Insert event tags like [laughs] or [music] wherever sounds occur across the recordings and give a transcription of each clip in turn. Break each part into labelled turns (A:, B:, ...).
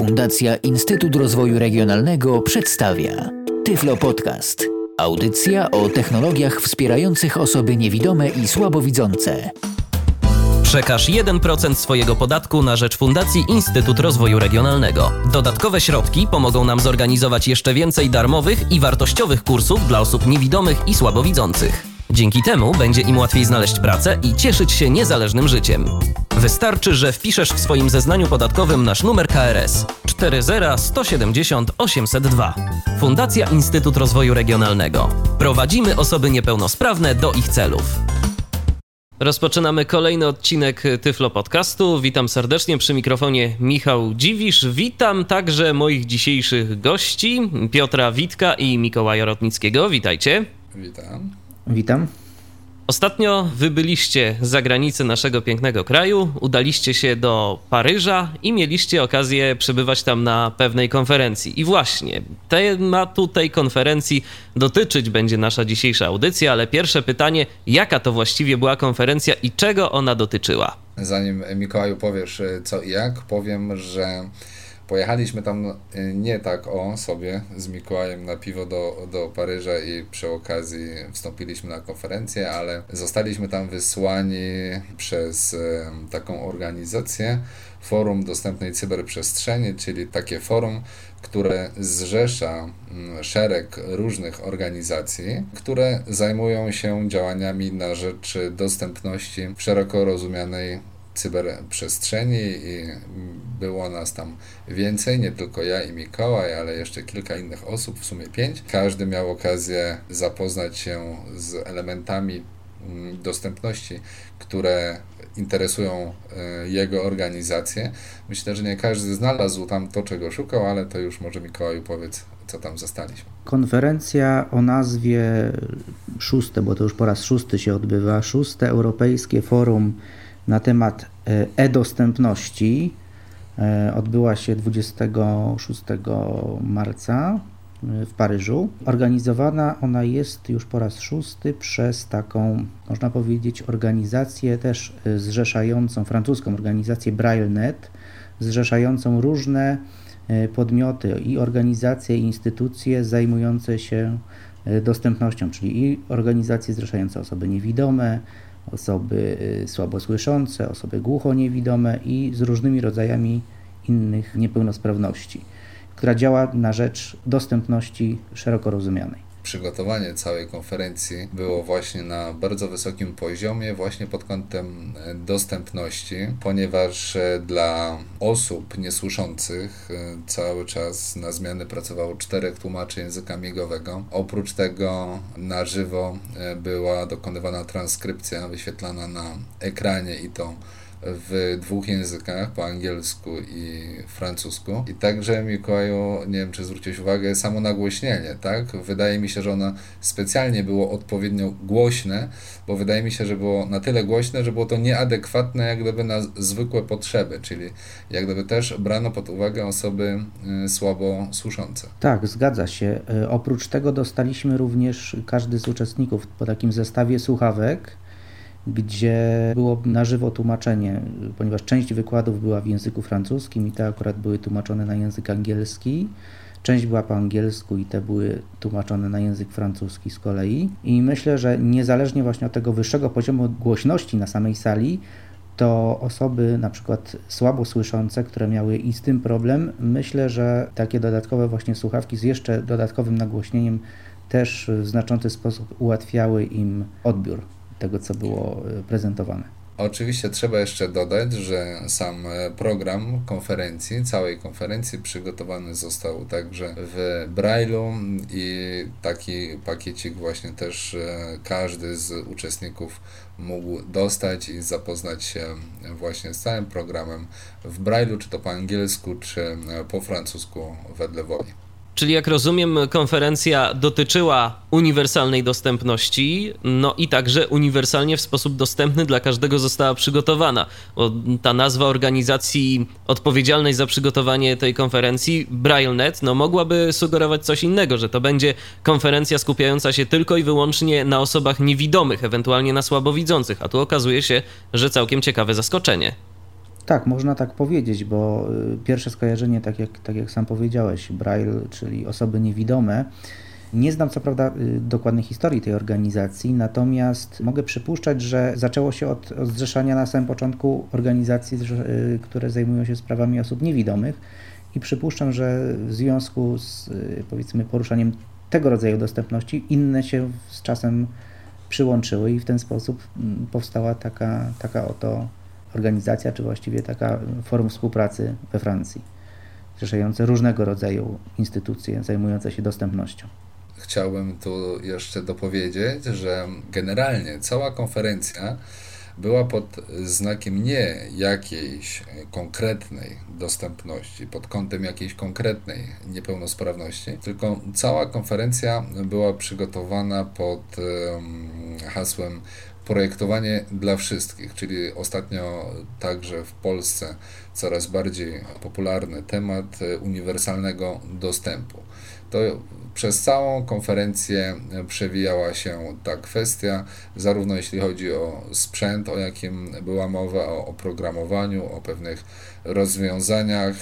A: Fundacja Instytut Rozwoju Regionalnego przedstawia Tyflo Podcast. Audycja o technologiach wspierających osoby niewidome i słabowidzące.
B: Przekaż 1% swojego podatku na rzecz Fundacji Instytut Rozwoju Regionalnego. Dodatkowe środki pomogą nam zorganizować jeszcze więcej darmowych i wartościowych kursów dla osób niewidomych i słabowidzących. Dzięki temu będzie im łatwiej znaleźć pracę i cieszyć się niezależnym życiem. Wystarczy, że wpiszesz w swoim zeznaniu podatkowym nasz numer KRS 40170 802. Fundacja Instytut Rozwoju Regionalnego. Prowadzimy osoby niepełnosprawne do ich celów. Rozpoczynamy kolejny odcinek Tyflo Podcastu. Witam serdecznie przy mikrofonie Michał Dziwisz. Witam także moich dzisiejszych gości Piotra Witka i Mikołaja Rotnickiego. Witajcie.
C: Witam.
D: Witam.
B: Ostatnio wybyliście za granicę naszego pięknego kraju, udaliście się do Paryża i mieliście okazję przebywać tam na pewnej konferencji. I właśnie tematu tej konferencji dotyczyć będzie nasza dzisiejsza audycja, ale pierwsze pytanie, jaka to właściwie była konferencja i czego ona dotyczyła?
C: Zanim Mikołaju powiesz co i jak, powiem, że Pojechaliśmy tam y, nie tak o sobie z Mikołajem na piwo do, do Paryża i przy okazji wstąpiliśmy na konferencję, ale zostaliśmy tam wysłani przez y, taką organizację Forum Dostępnej Cyberprzestrzeni, czyli takie forum, które zrzesza mm, szereg różnych organizacji, które zajmują się działaniami na rzecz dostępności w szeroko rozumianej cyberprzestrzeni i było nas tam więcej, nie tylko ja i Mikołaj, ale jeszcze kilka innych osób, w sumie pięć. Każdy miał okazję zapoznać się z elementami mm, dostępności, które interesują e, jego organizację. Myślę, że nie każdy znalazł tam to, czego szukał, ale to już może Mikołaju powiedz, co tam zastaliśmy.
D: Konferencja o nazwie szóste, bo to już po raz szósty się odbywa, szóste Europejskie Forum na temat e, e-dostępności e, odbyła się 26 marca e, w Paryżu. Organizowana ona jest już po raz szósty przez taką, można powiedzieć, organizację też zrzeszającą, francuską organizację BrailleNet, zrzeszającą różne podmioty i organizacje i instytucje zajmujące się dostępnością, czyli i organizacje zrzeszające osoby niewidome, osoby y, słabosłyszące, osoby głuchoniewidome i z różnymi rodzajami innych niepełnosprawności, która działa na rzecz dostępności szeroko rozumianej
C: przygotowanie całej konferencji było właśnie na bardzo wysokim poziomie, właśnie pod kątem e, dostępności, ponieważ e, dla osób niesłyszących e, cały czas na zmiany pracowało czterech tłumaczy języka migowego. Oprócz tego na żywo była dokonywana transkrypcja wyświetlana na ekranie i to w dwóch językach, po angielsku i francusku. I także, Mikołaju, nie wiem, czy zwróciłeś uwagę, samo nagłośnienie, tak? Wydaje mi się, że ono specjalnie było odpowiednio głośne, bo wydaje mi się, że było na tyle głośne, że było to nieadekwatne jak gdyby na zwykłe potrzeby, czyli jak gdyby też brano pod uwagę osoby y, słabo słyszące.
D: Tak, zgadza się. Y, oprócz tego dostaliśmy również każdy z uczestników po takim zestawie słuchawek, gdzie było na żywo tłumaczenie, ponieważ część wykładów była w języku francuskim i te akurat były tłumaczone na język angielski. Część była po angielsku i te były tłumaczone na język francuski z kolei. I myślę, że niezależnie właśnie od tego wyższego poziomu głośności na samej sali, to osoby na przykład słabo słyszące, które miały i z tym problem, myślę, że takie dodatkowe właśnie słuchawki z jeszcze dodatkowym nagłośnieniem też w znaczący sposób ułatwiały im odbiór tego, co było e, prezentowane.
C: Oczywiście trzeba jeszcze dodać, że sam e, program konferencji, całej konferencji przygotowany został także w Braille'u i taki pakiecik właśnie też e, każdy z uczestników mógł dostać i zapoznać się właśnie z całym programem w Braille'u, czy to po angielsku, czy po francusku wedle woli.
B: Czyli jak rozumiem, konferencja dotyczyła uniwersalnej dostępności, no i także uniwersalnie w sposób dostępny dla każdego została przygotowana. Bo ta nazwa organizacji odpowiedzialnej za przygotowanie tej konferencji, BrailleNet, no mogłaby sugerować coś innego, że to będzie konferencja skupiająca się tylko i wyłącznie na osobach niewidomych, ewentualnie na słabowidzących, a tu okazuje się, że całkiem ciekawe zaskoczenie.
D: Tak, można tak powiedzieć, bo y, pierwsze skojarzenie, tak jak, tak jak sam powiedziałeś, Braille, czyli osoby niewidome. Nie znam co prawda y, dokładnej historii tej organizacji, natomiast mogę przypuszczać, że zaczęło się od, zrzeszania na samym początku organizacji, y, które zajmują się sprawami osób niewidomych i przypuszczam, że w związku z powiedzmy poruszaniem tego rodzaju dostępności inne się z czasem przyłączyły i w ten sposób mm, powstała taka, taka oto organizacja, czy właściwie taka forum współpracy we Francji, zrzeszające różnego rodzaju instytucje zajmujące się dostępnością.
C: Chciałbym tu jeszcze dopowiedzieć, że generalnie cała konferencja była pod znakiem nie jakiejś konkretnej dostępności, pod kątem jakiejś konkretnej niepełnosprawności, tylko cała konferencja była przygotowana pod hasłem projektowanie dla wszystkich, czyli ostatnio także w Polsce coraz bardziej popularny temat uniwersalnego dostępu. To przez całą konferencję przewijała się ta kwestia, zarówno jeśli chodzi o sprzęt, o jakim była mowa, o oprogramowaniu, o pewnych rozwiązaniach,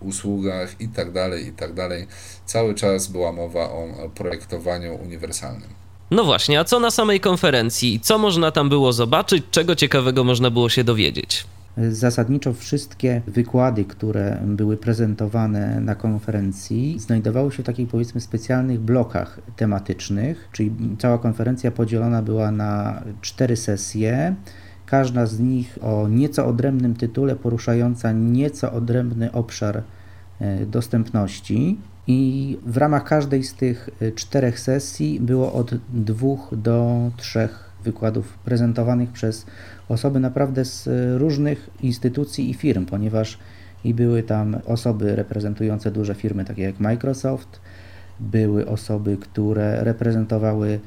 C: usługach itd., tak itd. Tak Cały czas była mowa o projektowaniu uniwersalnym.
B: No właśnie, a co na samej konferencji? Co można tam było zobaczyć? Czego ciekawego można było się dowiedzieć?
D: Zasadniczo wszystkie wykłady, które były prezentowane na konferencji, znajdowały się w takich powiedzmy specjalnych blokach tematycznych, czyli cała konferencja podzielona była na cztery sesje. Każda z nich o nieco odrębnym tytule, poruszająca nieco odrębny obszar e, dostępności. I w ramach każdej z tych e, czterech sesji było od dwóch do trzech wykładów prezentowanych przez osoby naprawdę z e, różnych instytucji i firm, ponieważ i były tam osoby reprezentujące duże firmy takie jak Microsoft, były osoby, które reprezentowały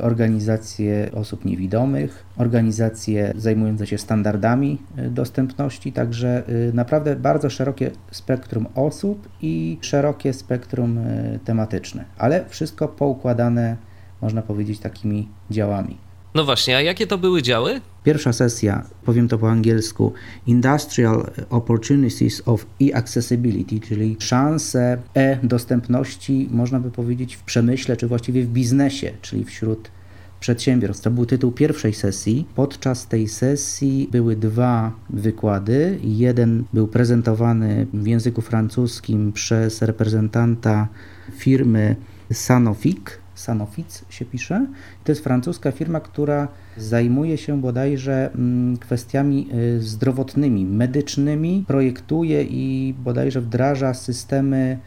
D: organizacje osób niewidomych, organizacje zajmujące się standardami e, dostępności, także naprawdę bardzo szerokie spektrum osób i szerokie spektrum tematyczne, ale wszystko poukładane, można powiedzieć, takimi działami.
B: No właśnie, a jakie to były działy?
D: Pierwsza sesja, powiem to po angielsku, Industrial Opportunities of E-Accessibility, czyli szanse e-dostępności, można by powiedzieć, w przemyśle, czy właściwie w biznesie, czyli wśród przedsiębiorstw. To był tytuł pierwszej sesji. Podczas tej sesji były dwa wykłady. Jeden był prezentowany w języku francuskim przez reprezentanta firmy Sanofic, Sanofic się pisze. To jest francuska firma, która zajmuje się bodajże mm, kwestiami y, zdrowotnymi, medycznymi, projektuje i bodajże wdraża systemy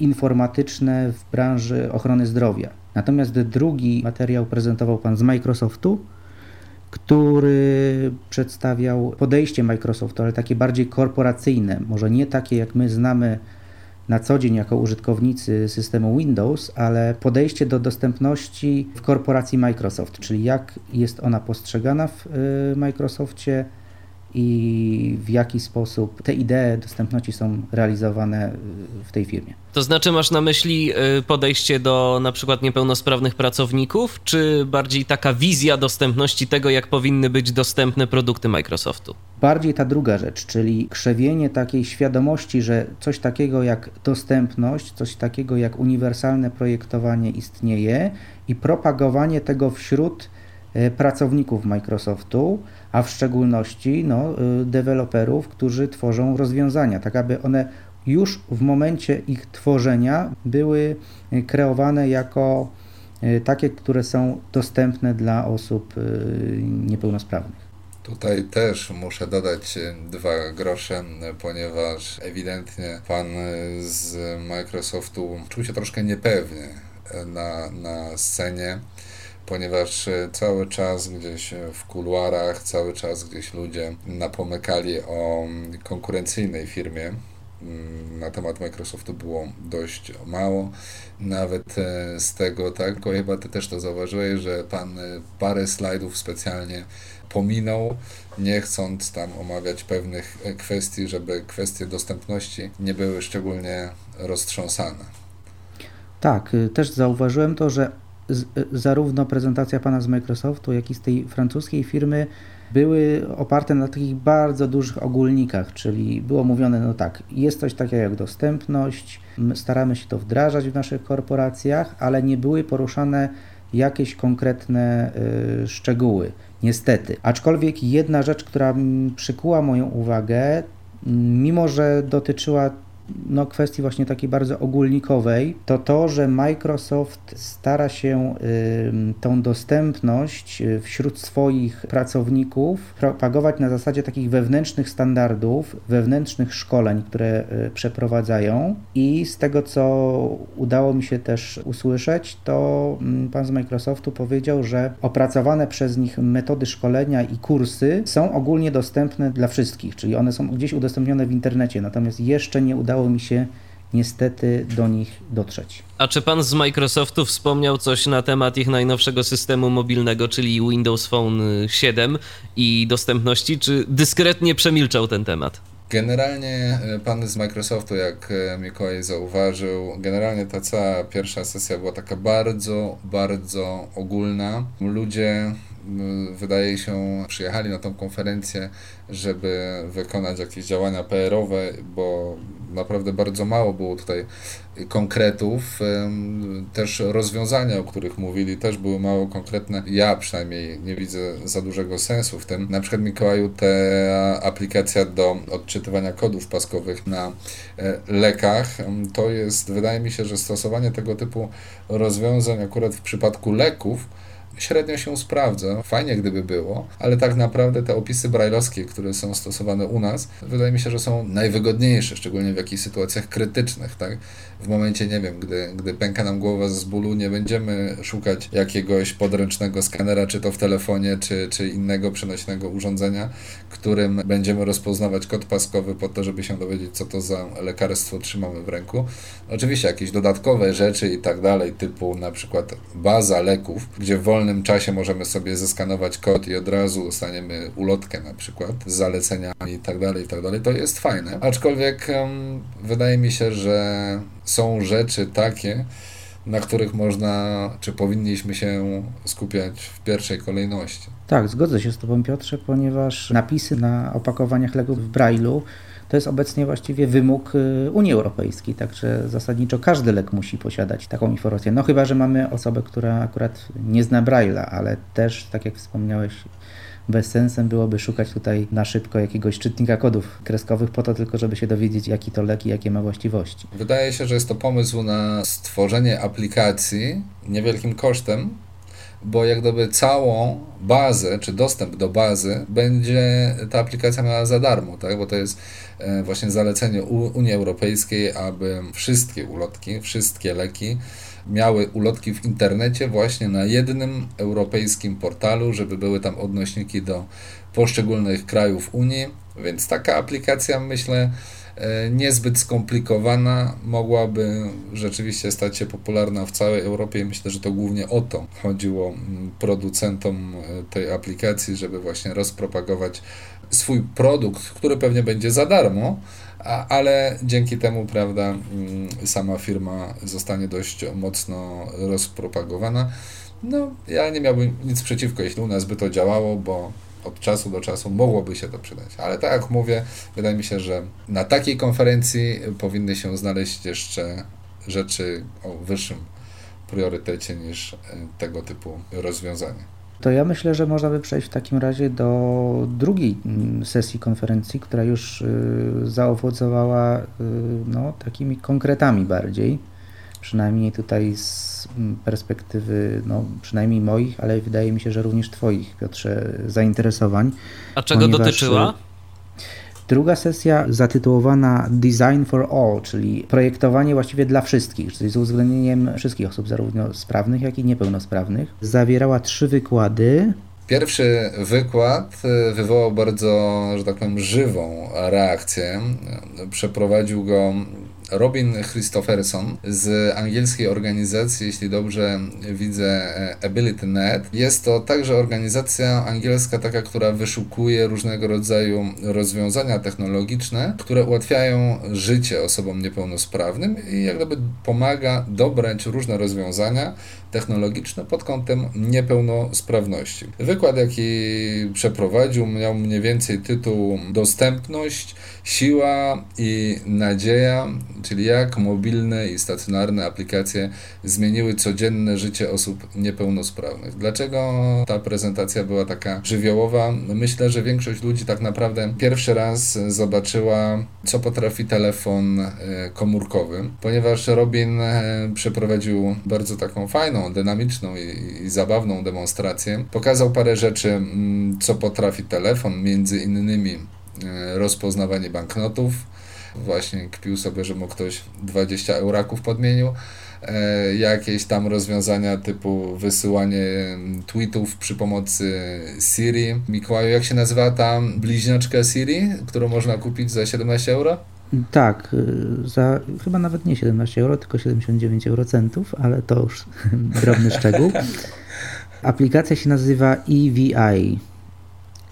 D: informatyczne w branży ochrony zdrowia. Natomiast drugi materiał prezentował pan z Microsoftu, który przedstawiał podejście Microsoftu, ale takie bardziej korporacyjne, może nie takie jak my znamy na co dzień jako użytkownicy systemu Windows, ale podejście do dostępności w korporacji Microsoft, czyli jak jest ona postrzegana w y, Microsoftie i w jaki sposób te idee dostępności są realizowane w tej firmie.
B: To znaczy masz na myśli y, podejście do na przykład niepełnosprawnych pracowników, czy bardziej taka wizja dostępności tego, jak powinny być dostępne produkty Microsoftu?
D: Bardziej ta druga rzecz, czyli krzewienie takiej świadomości, że coś takiego jak dostępność, coś takiego jak uniwersalne projektowanie istnieje i propagowanie tego wśród y, pracowników Microsoftu, a w szczególności no, y, deweloperów, którzy tworzą rozwiązania, tak aby one już w momencie ich tworzenia były y, kreowane jako y, takie, które są dostępne dla osób niepełnosprawnych.
C: Tutaj też muszę dodać dwa grosze, ponieważ ewidentnie pan z Microsoftu czuł się troszkę niepewnie na, na scenie ponieważ e, cały czas gdzieś w kuluarach, cały czas gdzieś ludzie napomykali o mm, konkurencyjnej firmie. Mm, na temat Microsoftu było dość mało. Nawet e, z tego, tak, chyba ty też to zauważyłeś, że pan e, parę slajdów specjalnie pominął, nie chcąc tam omawiać pewnych kwestii, żeby kwestie dostępności nie były szczególnie roztrząsane.
D: Tak, też zauważyłem to, że z, zarówno prezentacja pana z Microsoftu, jak i z tej francuskiej firmy były oparte na takich bardzo dużych ogólnikach, czyli było mówione, no tak, jest coś takiego jak dostępność, staramy się to wdrażać w naszych korporacjach, ale nie były poruszane jakieś konkretne y, szczegóły, niestety. Aczkolwiek jedna rzecz, która przykuła moją uwagę, mimo że dotyczyła no, kwestii właśnie takiej bardzo ogólnikowej, to to, że Microsoft stara się y, tą dostępność y, wśród swoich pracowników propagować na zasadzie takich wewnętrznych standardów, wewnętrznych szkoleń, które y, przeprowadzają. I z tego, co udało mi się też usłyszeć, to y, pan z Microsoftu powiedział, że opracowane przez nich metody szkolenia i kursy są ogólnie dostępne dla wszystkich, czyli one są gdzieś udostępnione w internecie, natomiast jeszcze nie udało udało mi się niestety do nich dotrzeć.
B: A czy pan z Microsoftu wspomniał coś na temat ich najnowszego systemu mobilnego, czyli Windows Phone 7 i dostępności, czy dyskretnie przemilczał ten temat?
C: Generalnie e, pan z Microsoftu, jak e, Mikołaj zauważył, generalnie ta cała pierwsza sesja była taka bardzo, bardzo ogólna. Ludzie wydaje się, przyjechali na tą konferencję, żeby wykonać jakieś działania PR-owe, bo naprawdę bardzo mało było tutaj konkretów. Też rozwiązania, o których mówili, też były mało konkretne. Ja przynajmniej nie widzę za dużego sensu w tym. Na przykład Mikołaju, ta aplikacja do odczytywania kodów paskowych na e, lekach, to jest, wydaje mi się, że stosowanie tego typu rozwiązań akurat w przypadku leków średnio się sprawdza. Fajnie gdyby było, ale tak naprawdę te opisy brajlowskie, które są stosowane u nas, wydaje mi się, że są najwygodniejsze, szczególnie w jakichś sytuacjach krytycznych, tak? W momencie, nie wiem, gdy, gdy pęka nam głowa z bólu, nie będziemy szukać jakiegoś podręcznego skanera, czy to w telefonie, czy, czy innego przenośnego urządzenia, którym będziemy rozpoznawać kod paskowy po to, żeby się dowiedzieć, co to za lekarstwo trzymamy w ręku. Oczywiście jakieś dodatkowe rzeczy i tak dalej, typu na przykład baza leków, gdzie w wolnym czasie możemy sobie zeskanować kod i od razu dostaniemy ulotkę na przykład z zaleceniami i tak dalej, i tak dalej. To jest fajne. Aczkolwiek um, wydaje mi się, że są rzeczy takie, na których można, czy powinniśmy się skupiać w pierwszej kolejności.
D: Tak, zgodzę się z Tobą, Piotrze, ponieważ napisy na opakowaniach leków w Braille'u to jest obecnie właściwie wymóg y, Unii Europejskiej, także zasadniczo każdy lek musi posiadać taką informację. No chyba, że mamy osobę, która akurat nie zna Braille'a, ale też, tak jak wspomniałeś, bez sensem byłoby szukać tutaj na szybko jakiegoś czytnika kodów kreskowych po to tylko, żeby się dowiedzieć, jaki to lek i jakie ma właściwości.
C: Wydaje się, że jest to pomysł na stworzenie aplikacji niewielkim kosztem, bo jak gdyby całą bazę, czy dostęp do bazy będzie ta aplikacja miała za darmo, tak? bo to jest e, właśnie zalecenie Unii Europejskiej, aby wszystkie ulotki, wszystkie leki miały ulotki w internecie właśnie na jednym europejskim portalu, żeby były tam odnośniki do poszczególnych krajów Unii, więc taka aplikacja myślę e, niezbyt skomplikowana mogłaby rzeczywiście stać się popularna w całej Europie myślę, że to głównie o to chodziło producentom e, tej aplikacji, żeby właśnie rozpropagować swój produkt, który pewnie będzie za darmo, ale dzięki temu, prawda, mm, sama firma zostanie dość mocno rozpropagowana. No, ja nie miałbym nic przeciwko, jeśli u nas by to działało, bo od czasu do czasu mogłoby się to przydać. Ale tak jak mówię, wydaje mi się, że na takiej konferencji powinny się znaleźć jeszcze rzeczy o wyższym priorytecie niż e, tego typu rozwiązania.
D: To ja myślę, że można by przejść w takim razie do drugiej mm, sesji konferencji, która już y, zaowocowała y, no, takimi konkretami bardziej. Przynajmniej tutaj z mm, perspektywy, no, przynajmniej moich, ale wydaje mi się, że również Twoich, Piotrze, zainteresowań.
B: A czego dotyczyła? Y,
D: Druga sesja zatytułowana Design for All, czyli projektowanie właściwie dla wszystkich, czyli z uwzględnieniem wszystkich osób, zarówno sprawnych, jak i niepełnosprawnych. Zawierała trzy wykłady.
C: Pierwszy wykład e, wywołał bardzo, że tak powiem, żywą reakcję. Przeprowadził go Robin Christopherson z angielskiej organizacji, jeśli dobrze widzę, AbilityNet. Jest to także organizacja angielska, taka, która wyszukuje różnego rodzaju rozwiązania technologiczne, które ułatwiają życie osobom niepełnosprawnym i jak gdyby pomaga dobrać różne rozwiązania technologiczne pod kątem niepełnosprawności. Wykład, jaki przeprowadził, miał mniej więcej tytuł Dostępność, siła i nadzieja, czyli jak mobilne i stacjonarne aplikacje zmieniły codzienne życie osób niepełnosprawnych. Dlaczego ta prezentacja była taka żywiołowa? Myślę, że większość ludzi tak naprawdę pierwszy raz zobaczyła, co potrafi telefon e, komórkowy, ponieważ Robin e, przeprowadził bardzo taką fajną, dynamiczną i, i zabawną demonstrację. Pokazał parę rzeczy, mm, co potrafi telefon, między innymi E, rozpoznawanie banknotów. Właśnie kpił sobie, że mu ktoś 20 euraków podmienił. E, jakieś tam rozwiązania typu wysyłanie tweetów przy pomocy Siri. Mikołaju, jak się nazywa ta bliźniaczka Siri, którą można kupić za 17 euro?
D: Tak, y, za chyba nawet nie 17 euro, tylko 79 eurocentów, ale to już [laughs] drobny szczegół. Aplikacja się nazywa EVI,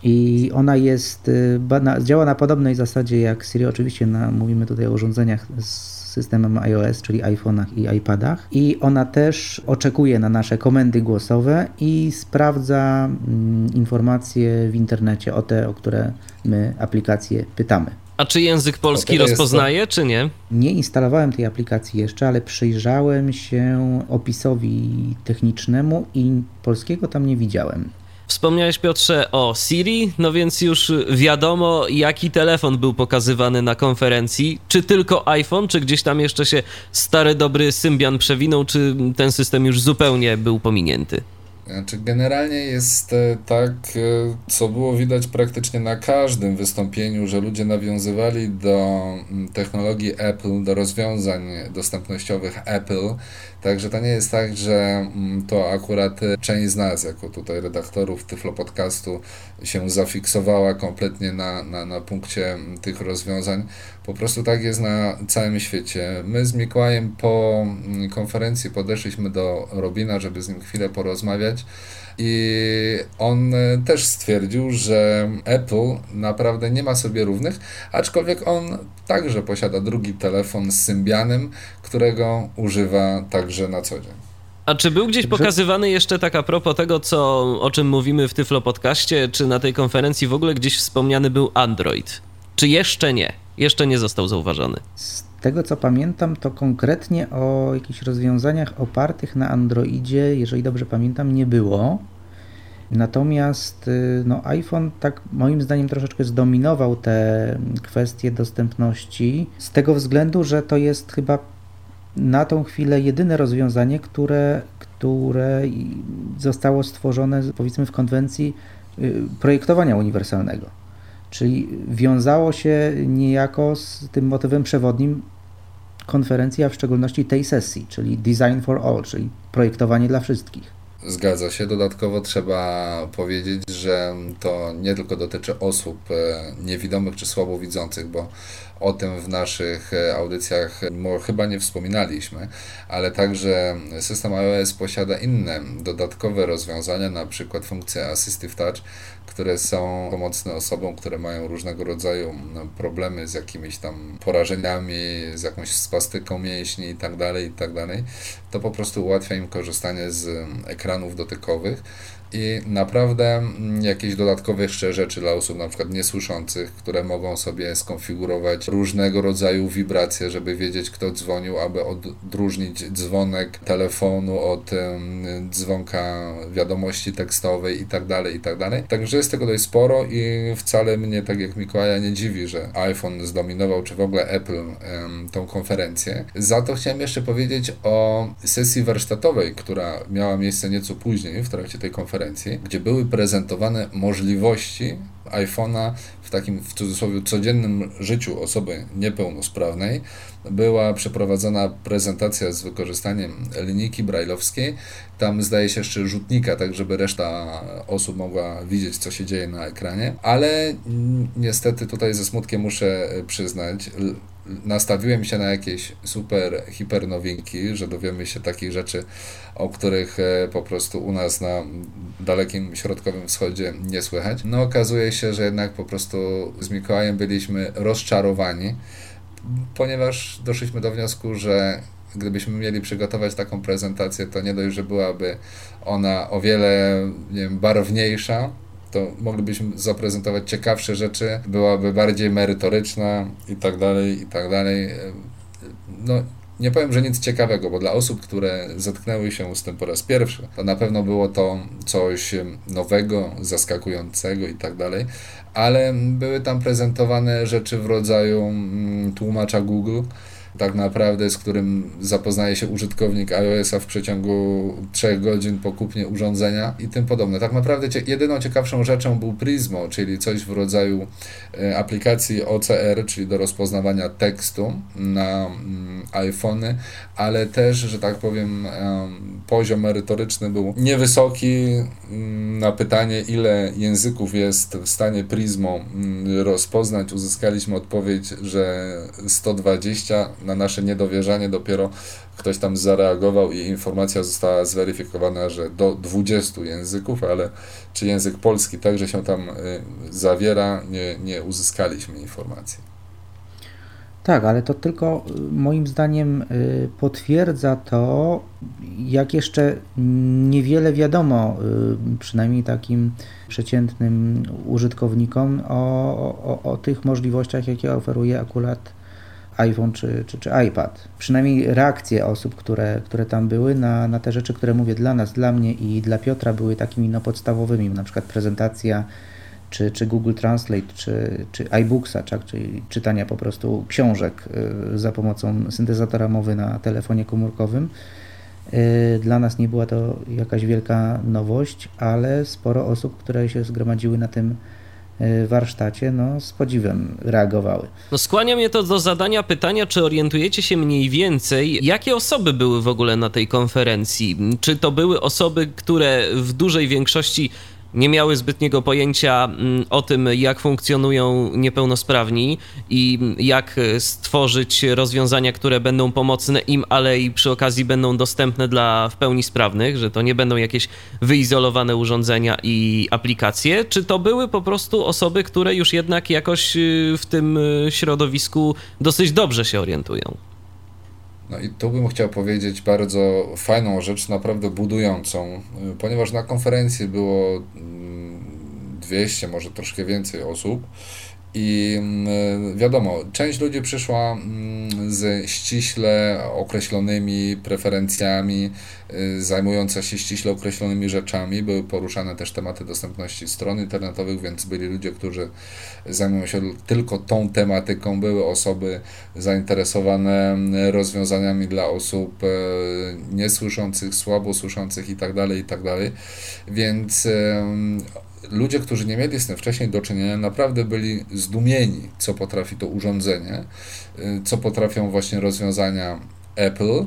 D: i ona jest, y, działa na podobnej zasadzie jak Siri. Oczywiście na, mówimy tutaj o urządzeniach z systemem iOS, czyli iPhone'ach i iPadach. I ona też oczekuje na nasze komendy głosowe i sprawdza mm, informacje w internecie o te, o które my aplikacje pytamy.
B: A czy język polski rozpoznaje, czy nie?
D: Nie instalowałem tej aplikacji jeszcze, ale przyjrzałem się opisowi technicznemu i polskiego tam nie widziałem.
B: Wspomniałeś Piotrze o Siri, no więc już wiadomo, jaki telefon był pokazywany na konferencji. Czy tylko iPhone, czy gdzieś tam jeszcze się stary dobry Symbian przewinął, czy ten system już zupełnie był pominięty?
C: Znaczy, generalnie jest e, tak, e, co było widać praktycznie na każdym wystąpieniu, że ludzie nawiązywali do mm, technologii Apple, do rozwiązań dostępnościowych Apple. Także to nie jest tak, że mm, to akurat część z nas, jako tutaj redaktorów Tyflo Podcastu, się zafiksowała kompletnie na, na, na punkcie mm, tych rozwiązań. Po prostu tak jest na całym świecie. My z Mikołajem po konferencji podeszliśmy do Robina, żeby z nim chwilę porozmawiać. I on też stwierdził, że Apple naprawdę nie ma sobie równych, aczkolwiek on także posiada drugi telefon z Symbianem, którego używa także na co dzień.
B: A czy był gdzieś pokazywany jeszcze tak a propos tego, co, o czym mówimy w Tyflo Podcaście, czy na tej konferencji w ogóle gdzieś wspomniany był Android? Czy jeszcze nie? Jeszcze nie został zauważony?
D: Tego co pamiętam, to konkretnie o jakichś rozwiązaniach opartych na Androidzie, jeżeli dobrze pamiętam, nie było. Natomiast y, no, iPhone tak moim zdaniem troszeczkę zdominował te kwestie dostępności z tego względu, że to jest chyba na tą chwilę jedyne rozwiązanie, które, które zostało stworzone powiedzmy w konwencji y, projektowania uniwersalnego. Czyli wiązało się niejako z tym motywem przewodnim konferencji, a w szczególności tej sesji, czyli Design for All, czyli projektowanie dla wszystkich.
C: Zgadza się. Dodatkowo trzeba powiedzieć, że to nie tylko dotyczy osób e, niewidomych czy słabowidzących, bo o tym w naszych e, audycjach chyba nie wspominaliśmy, ale także system iOS posiada inne dodatkowe rozwiązania, na przykład funkcja Assistive Touch, które są pomocne osobom, które mają różnego rodzaju no, problemy z jakimiś tam porażeniami, z jakąś spastyką mięśni itd., tak itd., tak to po prostu ułatwia im korzystanie z ekranów dotykowych i naprawdę mm, jakieś dodatkowe jeszcze rzeczy dla osób na przykład niesłyszących, które mogą sobie skonfigurować różnego rodzaju wibracje, żeby wiedzieć kto dzwonił, aby odróżnić dzwonek telefonu od um, dzwonka wiadomości tekstowej i tak dalej, i tak dalej. Także jest tego dość sporo i wcale mnie, tak jak Mikołaja, nie dziwi, że iPhone zdominował, czy w ogóle Apple um, tą konferencję. Za to chciałem jeszcze powiedzieć o sesji warsztatowej, która miała miejsce nieco później w trakcie tej konferencji konferencji, gdzie były prezentowane możliwości iPhone'a w takim w cudzysłowie codziennym życiu osoby niepełnosprawnej. Była przeprowadzona prezentacja z wykorzystaniem linijki brajlowskiej. Tam zdaje się jeszcze rzutnika, tak żeby reszta osób mogła widzieć, co się dzieje na ekranie. Ale niestety tutaj ze smutkiem muszę przyznać, nastawiłem się na jakieś super, hiper nowinki, że dowiemy się takich rzeczy, o których e, po prostu u nas na dalekim środkowym wschodzie nie słychać. No okazuje się, że jednak po prostu z Mikołajem byliśmy rozczarowani, ponieważ doszliśmy do wniosku, że gdybyśmy mieli przygotować taką prezentację, to nie dość, że byłaby ona o wiele wiem, barwniejsza, to moglibyśmy zaprezentować ciekawsze rzeczy, byłaby bardziej merytoryczna i tak dalej, i tak dalej. No, nie powiem, że nic ciekawego, bo dla osób, które zetknęły się z tym po raz pierwszy, to na pewno było to coś nowego, zaskakującego i tak dalej, ale były tam prezentowane rzeczy w rodzaju mm, tłumacza Google, tak naprawdę, z którym zapoznaje się użytkownik iOS-a w przeciągu 3 godzin po kupnie urządzenia i tym podobne. Tak naprawdę jedyną ciekawszą rzeczą był Prismo, czyli coś w rodzaju e, aplikacji OCR, czyli do rozpoznawania tekstu na mm, iPhony, ale też, że tak powiem, poziom merytoryczny był niewysoki mm, na pytanie, ile języków jest w stanie Prismo mm, rozpoznać. Uzyskaliśmy odpowiedź, że 120 na nasze niedowierzanie dopiero ktoś tam zareagował i informacja została zweryfikowana, że do 20 języków, ale czy język polski także się tam y, zawiera, nie, nie uzyskaliśmy informacji.
D: Tak, ale to tylko y, moim zdaniem y, potwierdza to, jak jeszcze niewiele wiadomo, przynajmniej takim przeciętnym użytkownikom, o, o, o tych możliwościach, jakie oferuje akurat iPhone czy, czy, czy iPad. Przynajmniej reakcje osób, które, które tam były na, na te rzeczy, które mówię dla nas, dla mnie i dla Piotra były takimi no, podstawowymi, na przykład prezentacja czy, czy Google Translate, czy, czy iBooksa, czy, czyli czytania po prostu książek y, za pomocą syntezatora mowy na telefonie komórkowym. Y, dla nas nie była to jakaś wielka nowość, ale sporo osób, które się zgromadziły na tym warsztacie, no z podziwem reagowały.
B: No skłania mnie to do zadania pytania, czy orientujecie się mniej więcej, jakie osoby były w ogóle na tej konferencji? Czy to były osoby, które w dużej większości nie miały zbytniego pojęcia mm, o tym, jak funkcjonują niepełnosprawni i jak stworzyć rozwiązania, które będą pomocne im, ale i przy okazji będą dostępne dla w pełni sprawnych, że to nie będą jakieś wyizolowane urządzenia i aplikacje, czy to były po prostu osoby, które już jednak jakoś y, w tym y, środowisku dosyć dobrze się orientują?
C: No i tu bym chciał powiedzieć bardzo fajną rzecz, naprawdę budującą, y, ponieważ na konferencji było 200, mm, może troszkę więcej osób i mm, wiadomo, część ludzi przyszła mm, z ściśle określonymi preferencjami, y, zajmująca się ściśle określonymi rzeczami. Były poruszane też tematy dostępności stron internetowych, więc byli ludzie, którzy zajmują się tylko tą tematyką. Były osoby zainteresowane mm, rozwiązaniami dla osób e, niesłyszących, słabo słyszących itd., tak itd. Tak więc ludzie, którzy nie mieli z tym wcześniej do czynienia, naprawdę byli zdumieni, co potrafi to urządzenie, y, co potrafią właśnie rozwiązania Apple,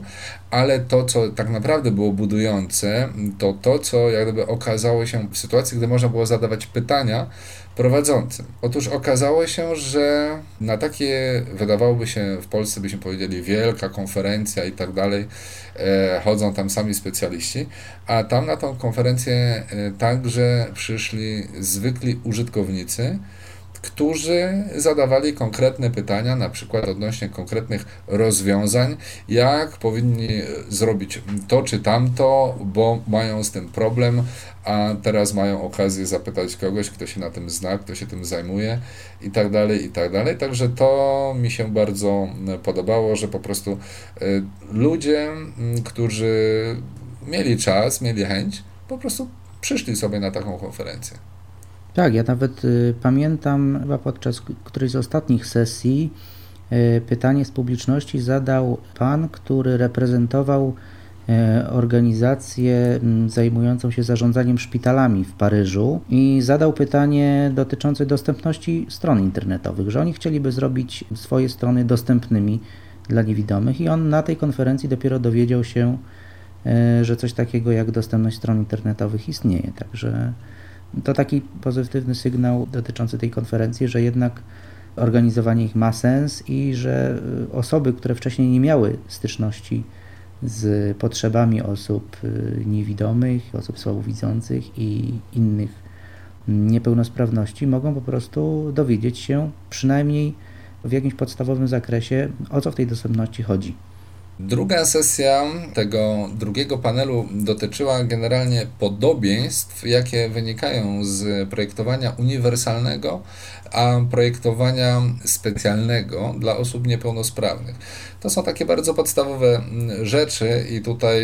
C: ale to, co tak naprawdę było budujące, to to, co jak gdyby okazało się w sytuacji, gdy można było zadawać pytania prowadzącym. Otóż okazało się, że na takie, wydawałoby się, w Polsce byśmy powiedzieli, wielka konferencja i tak dalej, e, chodzą tam sami specjaliści, a tam na tą konferencję e, także przyszli zwykli użytkownicy, którzy zadawali konkretne pytania, na przykład odnośnie konkretnych rozwiązań, jak powinni zrobić to czy tamto, bo mają z tym problem, a teraz mają okazję zapytać kogoś, kto się na tym zna, kto się tym zajmuje i tak dalej, i tak dalej. Także to mi się bardzo podobało, że po prostu y, ludzie, którzy mieli czas, mieli chęć, po prostu przyszli sobie na taką konferencję.
D: Tak, ja nawet y, pamiętam chyba podczas którejś z ostatnich sesji y, pytanie z publiczności zadał pan, który reprezentował y, organizację zajmującą się zarządzaniem szpitalami w Paryżu i zadał pytanie dotyczące dostępności stron internetowych, że oni chcieliby zrobić swoje strony dostępnymi dla niewidomych i on na tej konferencji dopiero dowiedział się, że coś takiego jak dostępność stron internetowych istnieje. Także to taki pozytywny sygnał dotyczący tej konferencji, że jednak organizowanie ich ma sens i że y, osoby, które wcześniej nie miały styczności z potrzebami osób y, niewidomych, osób słabowidzących i innych niepełnosprawności, mogą po prostu dowiedzieć się przynajmniej w jakimś podstawowym zakresie, o co w tej dostępności chodzi.
C: Druga sesja tego drugiego panelu dotyczyła generalnie podobieństw, jakie wynikają z projektowania uniwersalnego, a projektowania specjalnego dla osób niepełnosprawnych. To są takie bardzo podstawowe rzeczy i tutaj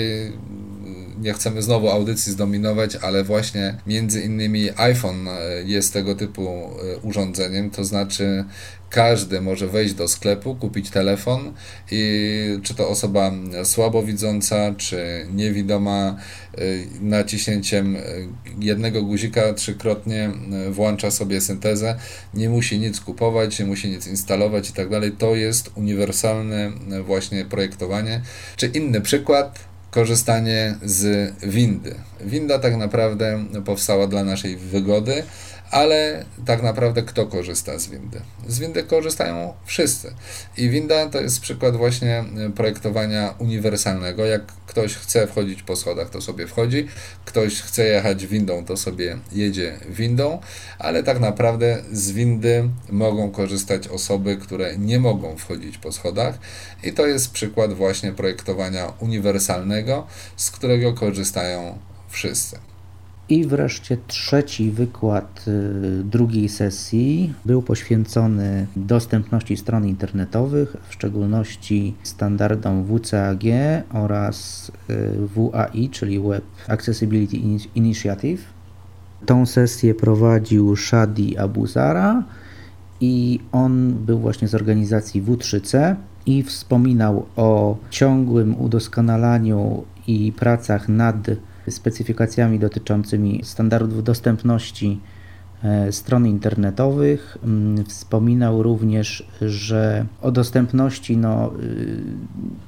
C: nie chcemy znowu audycji zdominować, ale właśnie między innymi iPhone jest tego typu urządzeniem, to znaczy każdy może wejść do sklepu, kupić telefon i czy to osoba słabowidząca, czy niewidoma, y, naciśnięciem jednego guzika trzykrotnie y, włącza sobie syntezę, nie musi nic kupować, nie musi nic instalować i tak dalej. To jest uniwersalne y, właśnie projektowanie. Czy inny przykład, korzystanie z windy. Winda tak naprawdę powstała dla naszej wygody, ale tak naprawdę kto korzysta z windy? Z windy korzystają wszyscy. I winda to jest przykład właśnie e, projektowania uniwersalnego. Jak ktoś chce wchodzić po schodach, to sobie wchodzi, ktoś chce jechać windą, to sobie jedzie windą, ale tak naprawdę z windy mogą korzystać osoby, które nie mogą wchodzić po schodach i to jest przykład właśnie projektowania uniwersalnego, z którego korzystają wszyscy.
D: I wreszcie trzeci wykład y, drugiej sesji był poświęcony dostępności stron internetowych, w szczególności standardom WCAG oraz y, WAI, czyli Web Accessibility Initiative. Tą sesję prowadził Shadi Abuzara i on był właśnie z organizacji W3C i wspominał o ciągłym udoskonalaniu i pracach nad specyfikacjami dotyczącymi standardów dostępności e, stron internetowych. Mm, wspominał również, że o dostępności no, y,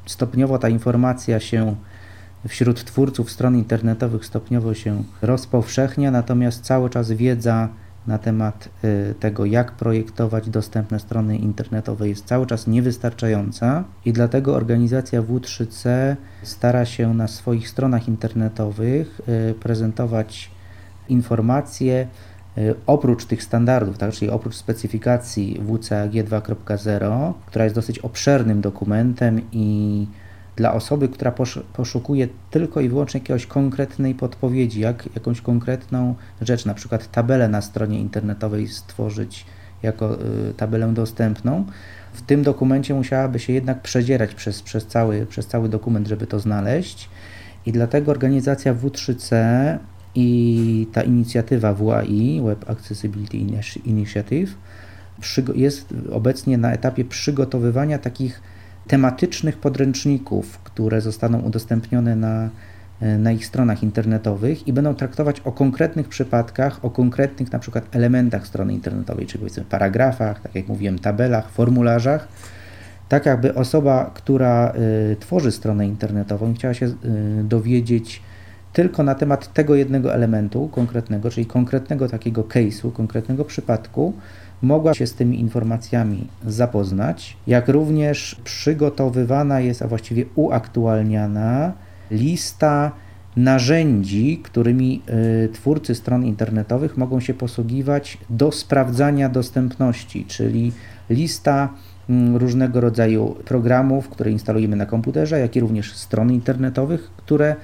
D: stopniowo ta informacja się wśród twórców stron internetowych stopniowo się rozpowszechnia, natomiast cały czas wiedza na temat y, tego, jak projektować dostępne strony internetowe jest cały czas niewystarczająca i dlatego organizacja W3C stara się na swoich stronach internetowych y, prezentować informacje y, oprócz tych standardów, tak, czyli oprócz specyfikacji WCAG 2.0, która jest dosyć obszernym dokumentem i dla osoby, która poszukuje tylko i wyłącznie jakiegoś konkretnej podpowiedzi, jak jakąś konkretną rzecz, na przykład tabelę na stronie internetowej stworzyć jako y, tabelę dostępną, w tym dokumencie musiałaby się jednak przedzierać przez, przez, cały, przez cały dokument, żeby to znaleźć. I dlatego organizacja W3C i ta inicjatywa WAI, Web Accessibility Initiative, jest obecnie na etapie przygotowywania takich tematycznych podręczników, które zostaną udostępnione na, e, na ich stronach internetowych i będą traktować o konkretnych przypadkach, o konkretnych na przykład elementach strony internetowej, czyli powiedzmy paragrafach, tak jak mówiłem, tabelach, formularzach, tak jakby osoba, która y, tworzy stronę internetową, chciała się y, dowiedzieć tylko na temat tego jednego elementu konkretnego, czyli konkretnego takiego case'u, konkretnego przypadku, mogła się z tymi informacjami zapoznać, jak również przygotowywana jest, a właściwie uaktualniana lista narzędzi, którymi y, twórcy stron internetowych mogą się posługiwać do sprawdzania dostępności, czyli lista mm, różnego rodzaju programów, które instalujemy na komputerze, jak i również stron internetowych, które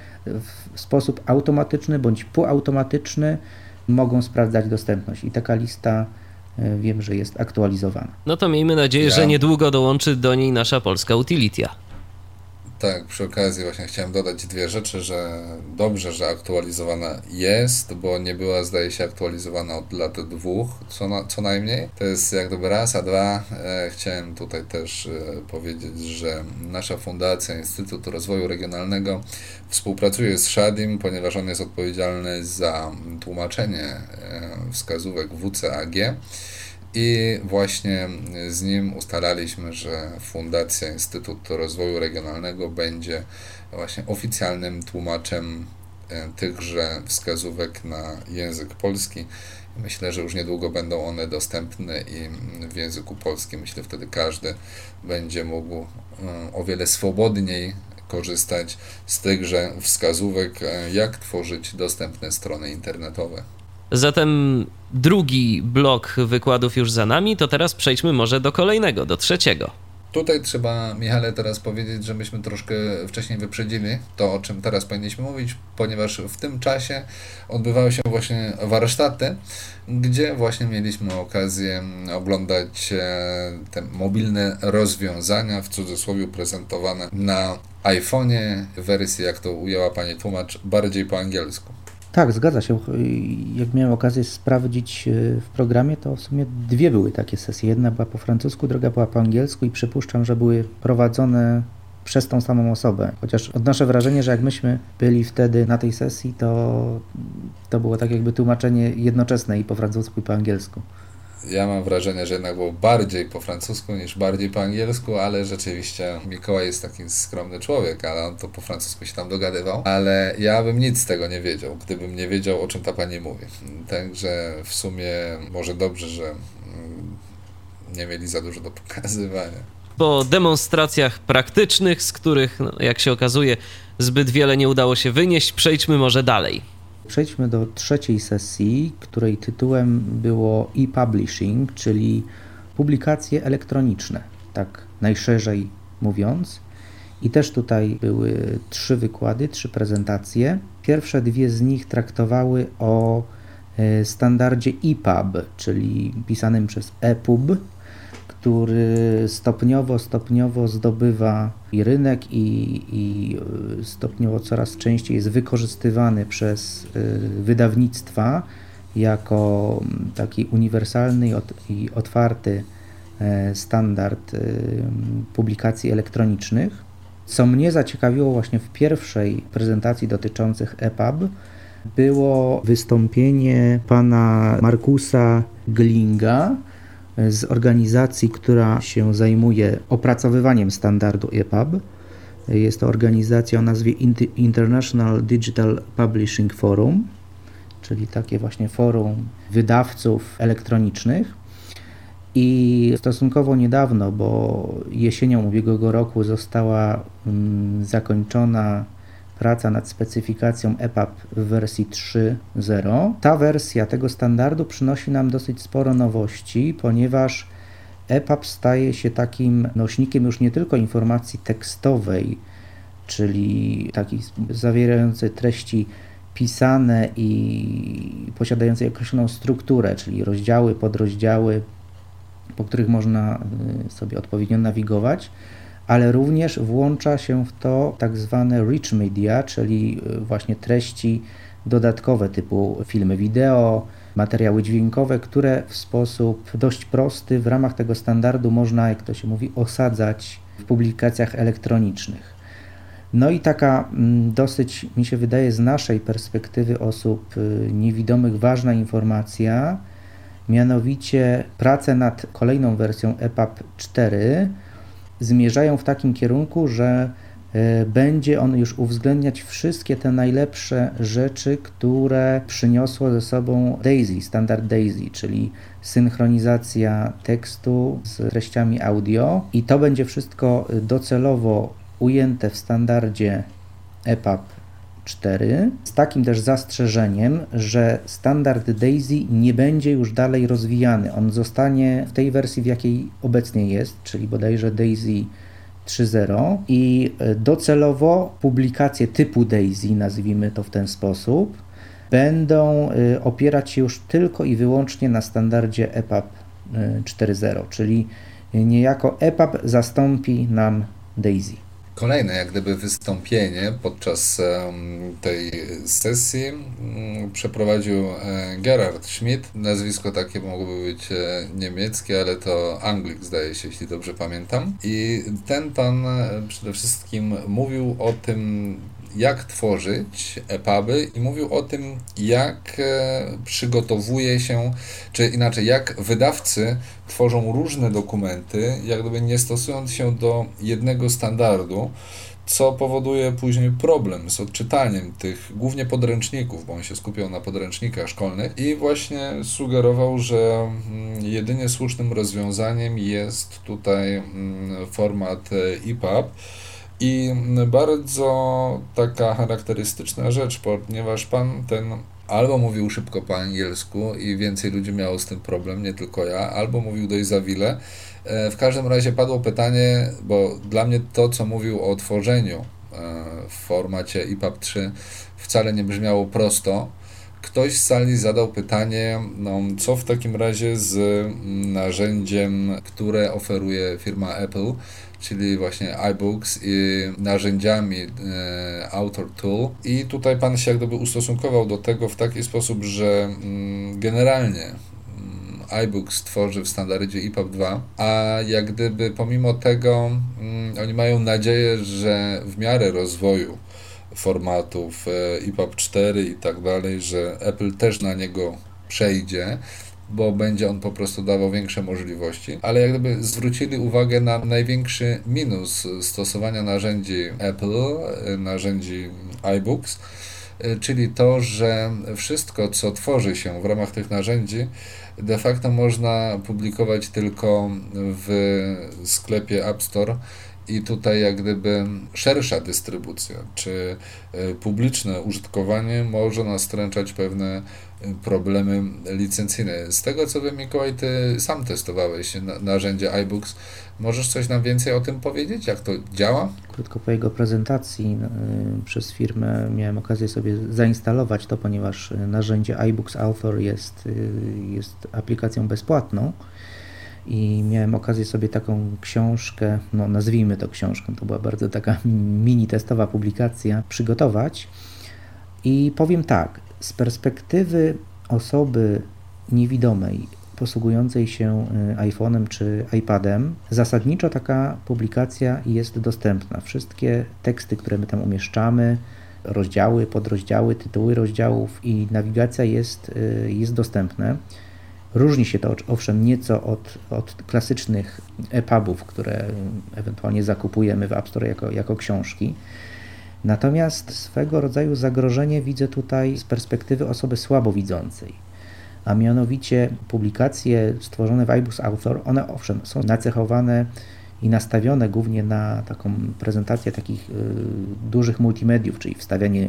D: w sposób automatyczny bądź półautomatyczny mogą sprawdzać dostępność. I taka lista wiem, że jest aktualizowana.
B: No to miejmy nadzieję, ja. że niedługo dołączy do niej nasza polska Utilitia.
C: Tak, przy okazji właśnie chciałem dodać dwie rzeczy, że dobrze, że aktualizowana jest, bo nie była zdaje się aktualizowana od lat dwóch co, na, co najmniej. To jest jak gdyby raz, a dwa e, chciałem tutaj też e, powiedzieć, że nasza fundacja Instytut Rozwoju Regionalnego współpracuje z Shadim, ponieważ on jest odpowiedzialny za tłumaczenie e, wskazówek WCAG i właśnie z nim ustalaliśmy, że Fundacja Instytut Rozwoju Regionalnego będzie właśnie oficjalnym tłumaczem tychże wskazówek na język polski. Myślę, że już niedługo będą one dostępne i w języku polskim myślę wtedy każdy będzie mógł o wiele swobodniej korzystać z tychże wskazówek, jak tworzyć dostępne strony internetowe.
B: Zatem drugi blok wykładów już za nami, to teraz przejdźmy może do kolejnego, do trzeciego.
C: Tutaj trzeba, Michale, teraz powiedzieć, że myśmy troszkę wcześniej wyprzedzili to, o czym teraz powinniśmy mówić, ponieważ w tym czasie odbywały się właśnie warsztaty, gdzie właśnie mieliśmy okazję oglądać e, te mobilne rozwiązania, w cudzysłowie prezentowane na iPhone'ie, wersji, jak to ujęła pani tłumacz, bardziej po angielsku.
D: Tak, zgadza się. Jak miałem okazję sprawdzić e, w programie, to w sumie dwie były takie sesje. Jedna była po francusku, druga była po angielsku i przypuszczam, że były prowadzone przez tą samą osobę. Chociaż odnoszę wrażenie, że jak myśmy byli wtedy na tej sesji, to, to było tak jakby tłumaczenie jednoczesne i po francusku i po angielsku
C: ja mam wrażenie, że jednak było bardziej po francusku niż bardziej po angielsku, ale rzeczywiście Mikołaj jest taki skromny człowiek, ale on to po francusku się tam dogadywał, ale ja bym nic z tego nie wiedział, gdybym nie wiedział, o czym ta pani mówi. Także w sumie może dobrze, że mm, nie mieli za dużo do pokazywania.
B: Po demonstracjach praktycznych, z których, no, jak się okazuje, zbyt wiele nie udało się wynieść, przejdźmy może dalej.
D: Przejdźmy do trzeciej sesji, której tytułem było e-publishing, czyli publikacje elektroniczne, tak najszerzej mówiąc. I też tutaj były trzy wykłady, trzy prezentacje. Pierwsze dwie z nich traktowały o e, standardzie EPUB, czyli pisanym przez EPUB, który stopniowo, stopniowo zdobywa i rynek i, i y, stopniowo coraz częściej jest wykorzystywany przez y, wydawnictwa jako mm, taki uniwersalny i otwarty e, standard y, publikacji elektronicznych. Co mnie zaciekawiło właśnie w pierwszej prezentacji dotyczących EPUB, było wystąpienie pana Markusa Glinga, z organizacji, która się zajmuje opracowywaniem standardu EPUB. Jest to organizacja o nazwie International Digital Publishing Forum, czyli takie właśnie forum wydawców elektronicznych. I stosunkowo niedawno, bo jesienią ubiegłego roku została mm, zakończona praca nad specyfikacją EPUB w wersji 3.0. Ta wersja tego standardu przynosi nam dosyć sporo nowości, ponieważ EPUB staje się takim nośnikiem już nie tylko informacji tekstowej, czyli takiej zawierającej treści pisane i posiadającej określoną strukturę, czyli rozdziały, podrozdziały, po których można y, sobie odpowiednio nawigować, ale również włącza się w to tak zwane rich media, czyli y, właśnie treści dodatkowe typu filmy wideo, materiały dźwiękowe, które w sposób dość prosty w ramach tego standardu można, jak to się mówi, osadzać w publikacjach elektronicznych. No i taka mm, dosyć, mi się wydaje, z naszej perspektywy osób y, niewidomych ważna informacja, mianowicie pracę nad kolejną wersją EPUB 4 zmierzają w takim kierunku, że e, będzie on już uwzględniać wszystkie te najlepsze rzeczy, które przyniosło ze sobą DAISY, standard DAISY, czyli synchronizacja tekstu z treściami audio. I to będzie wszystko docelowo ujęte w standardzie EPUB 4 z takim też zastrzeżeniem, że standard DAISY nie będzie już dalej rozwijany. On zostanie w tej wersji, w jakiej obecnie jest, czyli bodajże DAISY 3.0 i docelowo publikacje typu DAISY, nazwijmy to w ten sposób, będą y, opierać się już tylko i wyłącznie na standardzie EPUB 4.0, y, czyli niejako EPUB zastąpi nam DAISY.
C: Kolejne jak gdyby wystąpienie podczas tej sesji mm, przeprowadził e, Gerhard Schmidt. Nazwisko takie mogłoby być e, niemieckie, ale to Anglik zdaje się, jeśli dobrze pamiętam. I ten pan e, przede wszystkim mówił o tym, jak tworzyć EPUBy i mówił o tym, jak e, przygotowuje się, czy inaczej, jak wydawcy tworzą różne dokumenty, jak gdyby nie stosując się do jednego standardu, co powoduje później problem z odczytaniem tych głównie podręczników, bo on się skupiał na podręcznikach szkolnych i właśnie sugerował, że mm, jedynie słusznym rozwiązaniem jest tutaj mm, format EPUB. I bardzo taka charakterystyczna rzecz, ponieważ pan ten albo mówił szybko po angielsku i więcej ludzi miało z tym problem, nie tylko ja, albo mówił dość zawile. E, w każdym razie padło pytanie, bo dla mnie to, co mówił o tworzeniu e, w formacie EPUB 3 wcale nie brzmiało prosto. Ktoś z sali zadał pytanie, no, co w takim razie z narzędziem, które oferuje firma Apple, czyli właśnie iBooks i narzędziami e, Author Tool. I tutaj Pan się jak gdyby ustosunkował do tego w taki sposób, że mm, generalnie mm, iBooks tworzy w standardzie EPUB 2, a jak gdyby pomimo tego mm, oni mają nadzieję, że w miarę rozwoju formatów EPUB 4 i tak dalej, że Apple też na niego przejdzie bo będzie on po prostu dawał większe możliwości, ale jak gdyby zwrócili uwagę na największy minus stosowania narzędzi Apple, narzędzi iBooks, czyli to, że wszystko, co tworzy się w ramach tych narzędzi, de facto można publikować tylko w sklepie App Store i tutaj jak gdyby szersza dystrybucja czy e, publiczne użytkowanie może nastręczać pewne problemy licencyjne. Z tego co wiem, Mikołaj, ty sam testowałeś narzędzie iBooks. Możesz coś nam więcej o tym powiedzieć, jak to działa?
D: Krótko po jego prezentacji y, przez firmę miałem okazję sobie zainstalować to, ponieważ narzędzie iBooks Author jest, jest aplikacją bezpłatną i miałem okazję sobie taką książkę, no nazwijmy to książką, to była bardzo taka mini testowa publikacja, przygotować. I powiem tak, z perspektywy osoby niewidomej, posługującej się y, iPhone'em czy iPadem, zasadniczo taka publikacja jest dostępna. Wszystkie teksty, które my tam umieszczamy, rozdziały, podrozdziały, tytuły rozdziałów i nawigacja jest, y, jest dostępne. Różni się to owszem nieco od, od klasycznych EPUBów, które ewentualnie zakupujemy w App Store jako, jako książki. Natomiast swego rodzaju zagrożenie widzę tutaj z perspektywy osoby słabowidzącej. A mianowicie publikacje stworzone w iBooks Author, one owszem są nacechowane i nastawione głównie na taką prezentację takich y, dużych multimediów, czyli wstawianie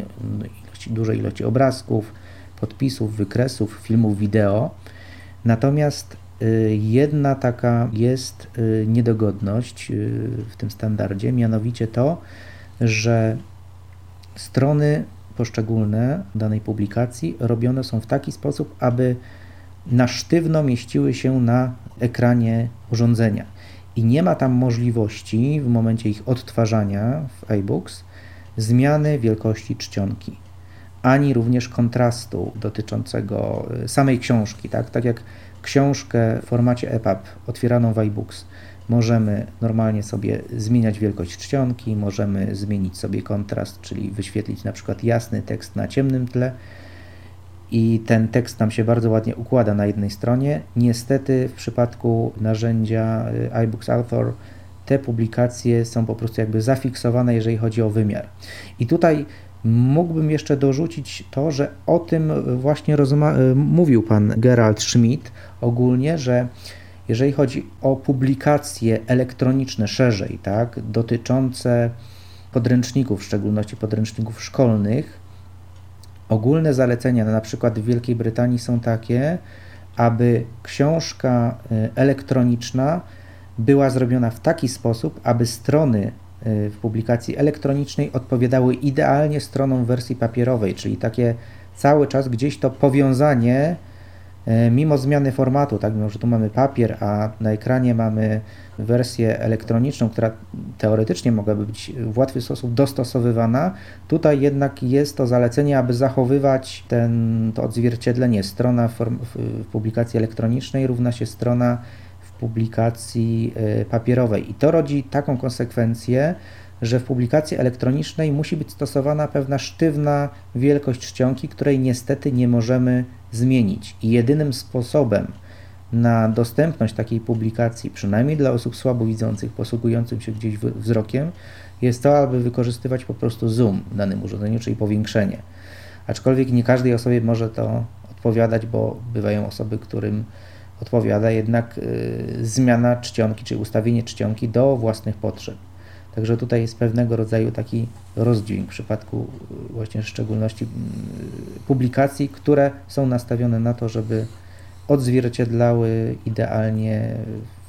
D: ilości, dużej ilości obrazków, podpisów, wykresów, filmów, wideo. Natomiast y, jedna taka jest y, niedogodność y, w tym standardzie, mianowicie to, że strony poszczególne danej publikacji robione są w taki sposób, aby na sztywno mieściły się na ekranie urządzenia. I nie ma tam możliwości w momencie ich odtwarzania w iBooks zmiany wielkości czcionki, ani również kontrastu dotyczącego samej książki. Tak, tak jak książkę w formacie EPUB otwieraną w iBooks Możemy normalnie sobie zmieniać wielkość czcionki, możemy zmienić sobie kontrast, czyli wyświetlić na przykład jasny tekst na ciemnym tle i ten tekst nam się bardzo ładnie układa na jednej stronie. Niestety w przypadku narzędzia y, iBooks Author te publikacje są po prostu jakby zafiksowane, jeżeli chodzi o wymiar. I tutaj mógłbym jeszcze dorzucić to, że o tym właśnie y, mówił pan Gerald Schmidt ogólnie, że jeżeli chodzi o publikacje elektroniczne szerzej, tak, dotyczące podręczników, w szczególności podręczników szkolnych, ogólne zalecenia na przykład w Wielkiej Brytanii są takie, aby książka y, elektroniczna była zrobiona w taki sposób, aby strony w publikacji elektronicznej odpowiadały idealnie stronom wersji papierowej, czyli takie cały czas gdzieś to powiązanie E, mimo zmiany formatu, tak, mimo że tu mamy papier, a na ekranie mamy wersję elektroniczną, która teoretycznie mogłaby być w łatwy sposób dostosowywana, tutaj jednak jest to zalecenie, aby zachowywać ten, to odzwierciedlenie. Strona w, w publikacji elektronicznej równa się strona publikacji e, papierowej. I to rodzi taką konsekwencję, że w publikacji elektronicznej musi być stosowana pewna sztywna wielkość czcionki, której niestety nie możemy zmienić. I jedynym sposobem, na dostępność takiej publikacji, przynajmniej dla osób słabowidzących, posługujących się gdzieś wzrokiem, jest to, aby wykorzystywać po prostu zoom w danym urządzeniu, czyli powiększenie. Aczkolwiek nie każdej osobie może to odpowiadać, bo bywają osoby, którym odpowiada jednak y, zmiana czcionki, czy ustawienie czcionki do własnych potrzeb. Także tutaj jest pewnego rodzaju taki rozdźwięk w przypadku y, właśnie w szczególności y, publikacji, które są nastawione na to, żeby odzwierciedlały idealnie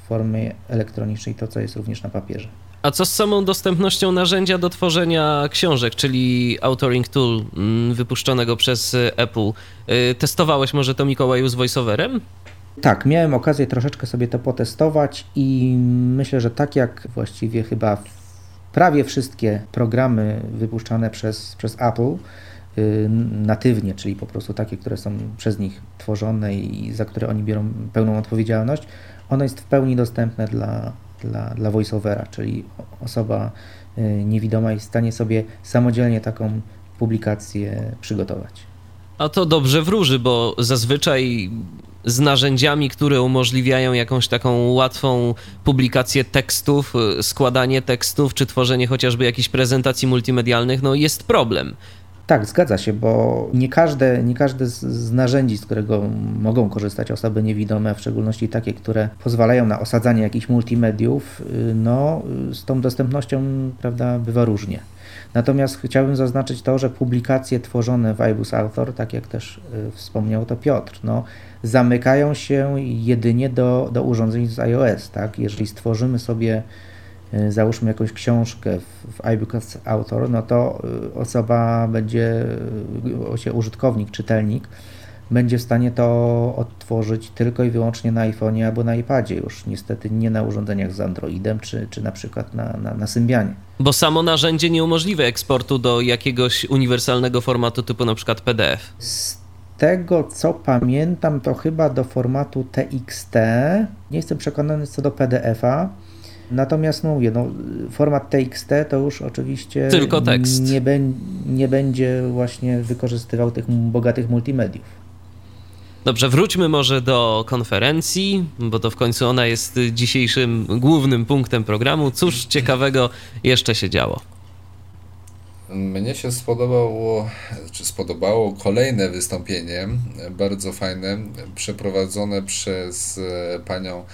D: w formie elektronicznej to, co jest również na papierze.
B: A co z samą dostępnością narzędzia do tworzenia książek, czyli Authoring Tool mm, wypuszczonego przez Apple? Testowałeś może to Mikołaju z VoiceOverem?
D: Tak, miałem okazję troszeczkę sobie to potestować i myślę, że tak jak właściwie chyba prawie wszystkie programy wypuszczane przez, przez Apple y, natywnie, czyli po prostu takie, które są przez nich tworzone i za które oni biorą pełną odpowiedzialność, ono jest w pełni dostępne dla, dla, dla voiceovera, czyli osoba y, niewidoma jest w stanie sobie samodzielnie taką publikację przygotować.
B: A to dobrze wróży, bo zazwyczaj z narzędziami, które umożliwiają jakąś taką łatwą publikację tekstów, y, składanie tekstów, czy tworzenie chociażby jakichś prezentacji multimedialnych, no jest problem.
D: Tak, zgadza się, bo nie każde, nie każde z, narzędzi, z którego mogą korzystać osoby niewidome, w szczególności takie, które pozwalają na osadzanie jakichś multimediów, y, no, z tą dostępnością prawda, bywa różnie. Natomiast chciałbym zaznaczyć to, że publikacje tworzone w iBus Author, tak jak też y, wspomniał to Piotr, no, zamykają się jedynie do, do urządzeń z iOS. Tak? Jeżeli stworzymy sobie, y, załóżmy jakąś książkę w, w iBooks Author, no to y, osoba będzie, użytkownik, czytelnik, będzie w stanie to odtworzyć tylko i wyłącznie na iPhone'ie albo na iPadzie, już niestety nie na urządzeniach z Androidem, czy, czy na przykład na, na, na Symbianie.
B: Bo samo narzędzie nie umożliwia eksportu do jakiegoś uniwersalnego formatu typu na przykład PDF.
D: Z tego co pamiętam, to chyba do formatu TXT. Nie jestem przekonany co do PDF-a. Natomiast no mówię, no, format TXT to już oczywiście
B: Tylko tekst.
D: Nie, be, nie będzie właśnie wykorzystywał tych bogatych multimediów.
B: Dobrze, wróćmy może do konferencji, bo to w końcu ona jest dzisiejszym głównym punktem programu. Cóż ciekawego jeszcze się działo?
C: Mnie się spodobało, czy spodobało kolejne wystąpienie, bardzo fajne, przeprowadzone przez e, panią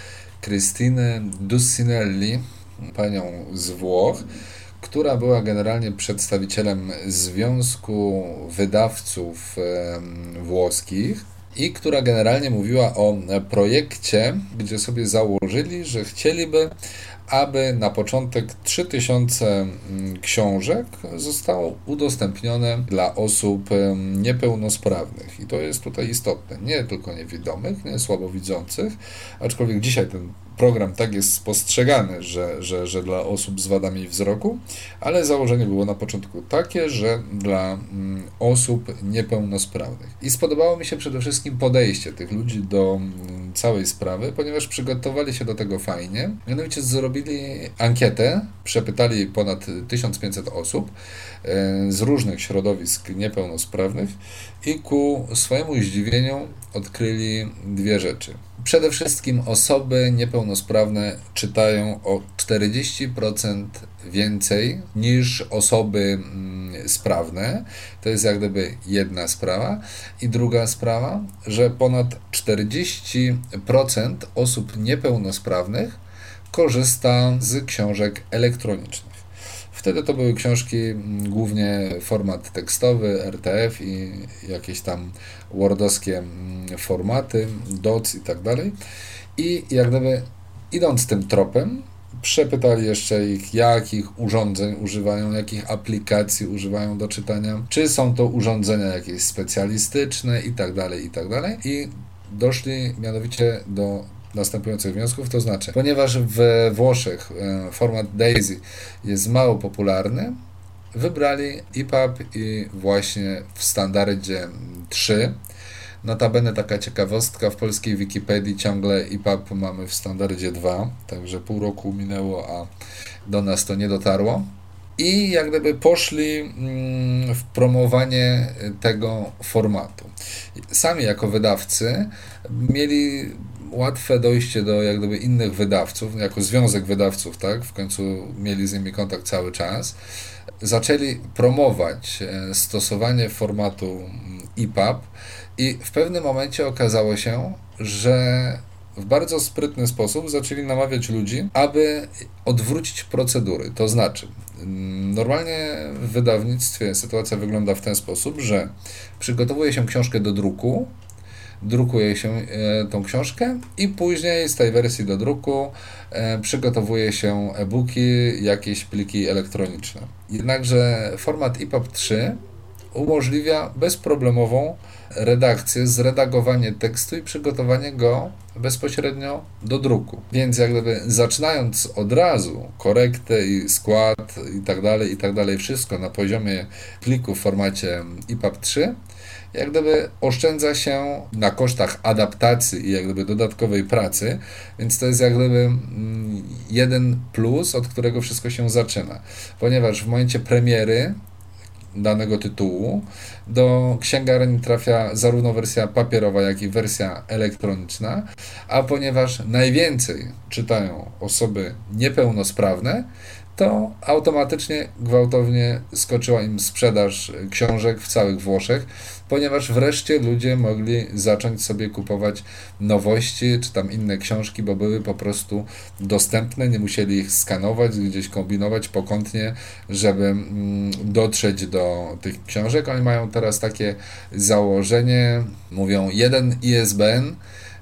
C: Christine Dussinelli, panią z Włoch, która była generalnie przedstawicielem Związku Wydawców Włoskich i która generalnie mówiła o projekcie, gdzie sobie założyli, że chcieliby aby na początek 3000 mm, książek zostało udostępnione dla osób niepełnosprawnych. I to jest tutaj istotne. Nie tylko niewidomych, nie słabowidzących, aczkolwiek dzisiaj ten program tak jest spostrzegany, że, że, że dla osób z wadami wzroku, ale założenie było na początku takie, że dla mm, osób niepełnosprawnych. I spodobało mi się przede wszystkim podejście tych ludzi do mm, całej sprawy, ponieważ przygotowali się do tego fajnie. Mianowicie zrobili ankietę, przepytali ponad 1500 osób e, z różnych środowisk niepełnosprawnych i ku swojemu zdziwieniu odkryli dwie rzeczy. Przede wszystkim osoby niepełnosprawne czytają o 40% więcej niż osoby mm, sprawne. To jest jak gdyby jedna sprawa. I druga sprawa, że ponad 40% osób niepełnosprawnych korzysta z książek elektronicznych. Wtedy to były książki głównie format tekstowy, RTF i jakieś tam wordowskie formaty, DOC i tak dalej. I jak gdyby idąc tym tropem, przepytali jeszcze ich, jakich urządzeń używają, jakich aplikacji używają do czytania, czy są to urządzenia jakieś specjalistyczne i tak dalej, i tak dalej. I doszli mianowicie do następujących wniosków, to znaczy, ponieważ w Włoszech e, format DAISY jest mało popularny, wybrali EPUB i właśnie w standardzie 3. Notabene taka ciekawostka, w polskiej Wikipedii ciągle EPUB mamy w standardzie 2, także pół roku minęło, a do nas to nie dotarło. I jak gdyby poszli mm, w promowanie tego formatu. Sami jako wydawcy mieli łatwe dojście do jak gdyby innych wydawców, jako związek wydawców, tak? W końcu mieli z nimi kontakt cały czas. Zaczęli promować e, stosowanie formatu EPUB i w pewnym momencie okazało się, że w bardzo sprytny sposób zaczęli namawiać ludzi, aby odwrócić procedury. To znaczy, normalnie w wydawnictwie sytuacja wygląda w ten sposób, że przygotowuje się książkę do druku, drukuje się e, tą książkę i później z tej wersji do druku e, przygotowuje się e-booki, jakieś pliki elektroniczne. Jednakże format EPUB 3 umożliwia bezproblemową redakcję, zredagowanie tekstu i przygotowanie go bezpośrednio do druku. Więc jak gdyby zaczynając od razu korektę i skład i tak dalej, i tak dalej, wszystko na poziomie pliku w formacie EPUB 3, jak gdyby oszczędza się na kosztach adaptacji i jak gdyby dodatkowej pracy, więc to jest jak gdyby mm, jeden plus, od którego wszystko się zaczyna. Ponieważ w momencie premiery danego tytułu. Do księgarni trafia zarówno wersja papierowa, jak i wersja elektroniczna, a ponieważ najwięcej czytają osoby niepełnosprawne, to automatycznie gwałtownie skoczyła im sprzedaż książek w całych Włoszech, ponieważ wreszcie ludzie mogli zacząć sobie kupować nowości czy tam inne książki, bo były po prostu dostępne, nie musieli ich skanować, gdzieś kombinować pokątnie, żeby mm, dotrzeć do tych książek. Oni mają teraz takie założenie, mówią jeden ISBN,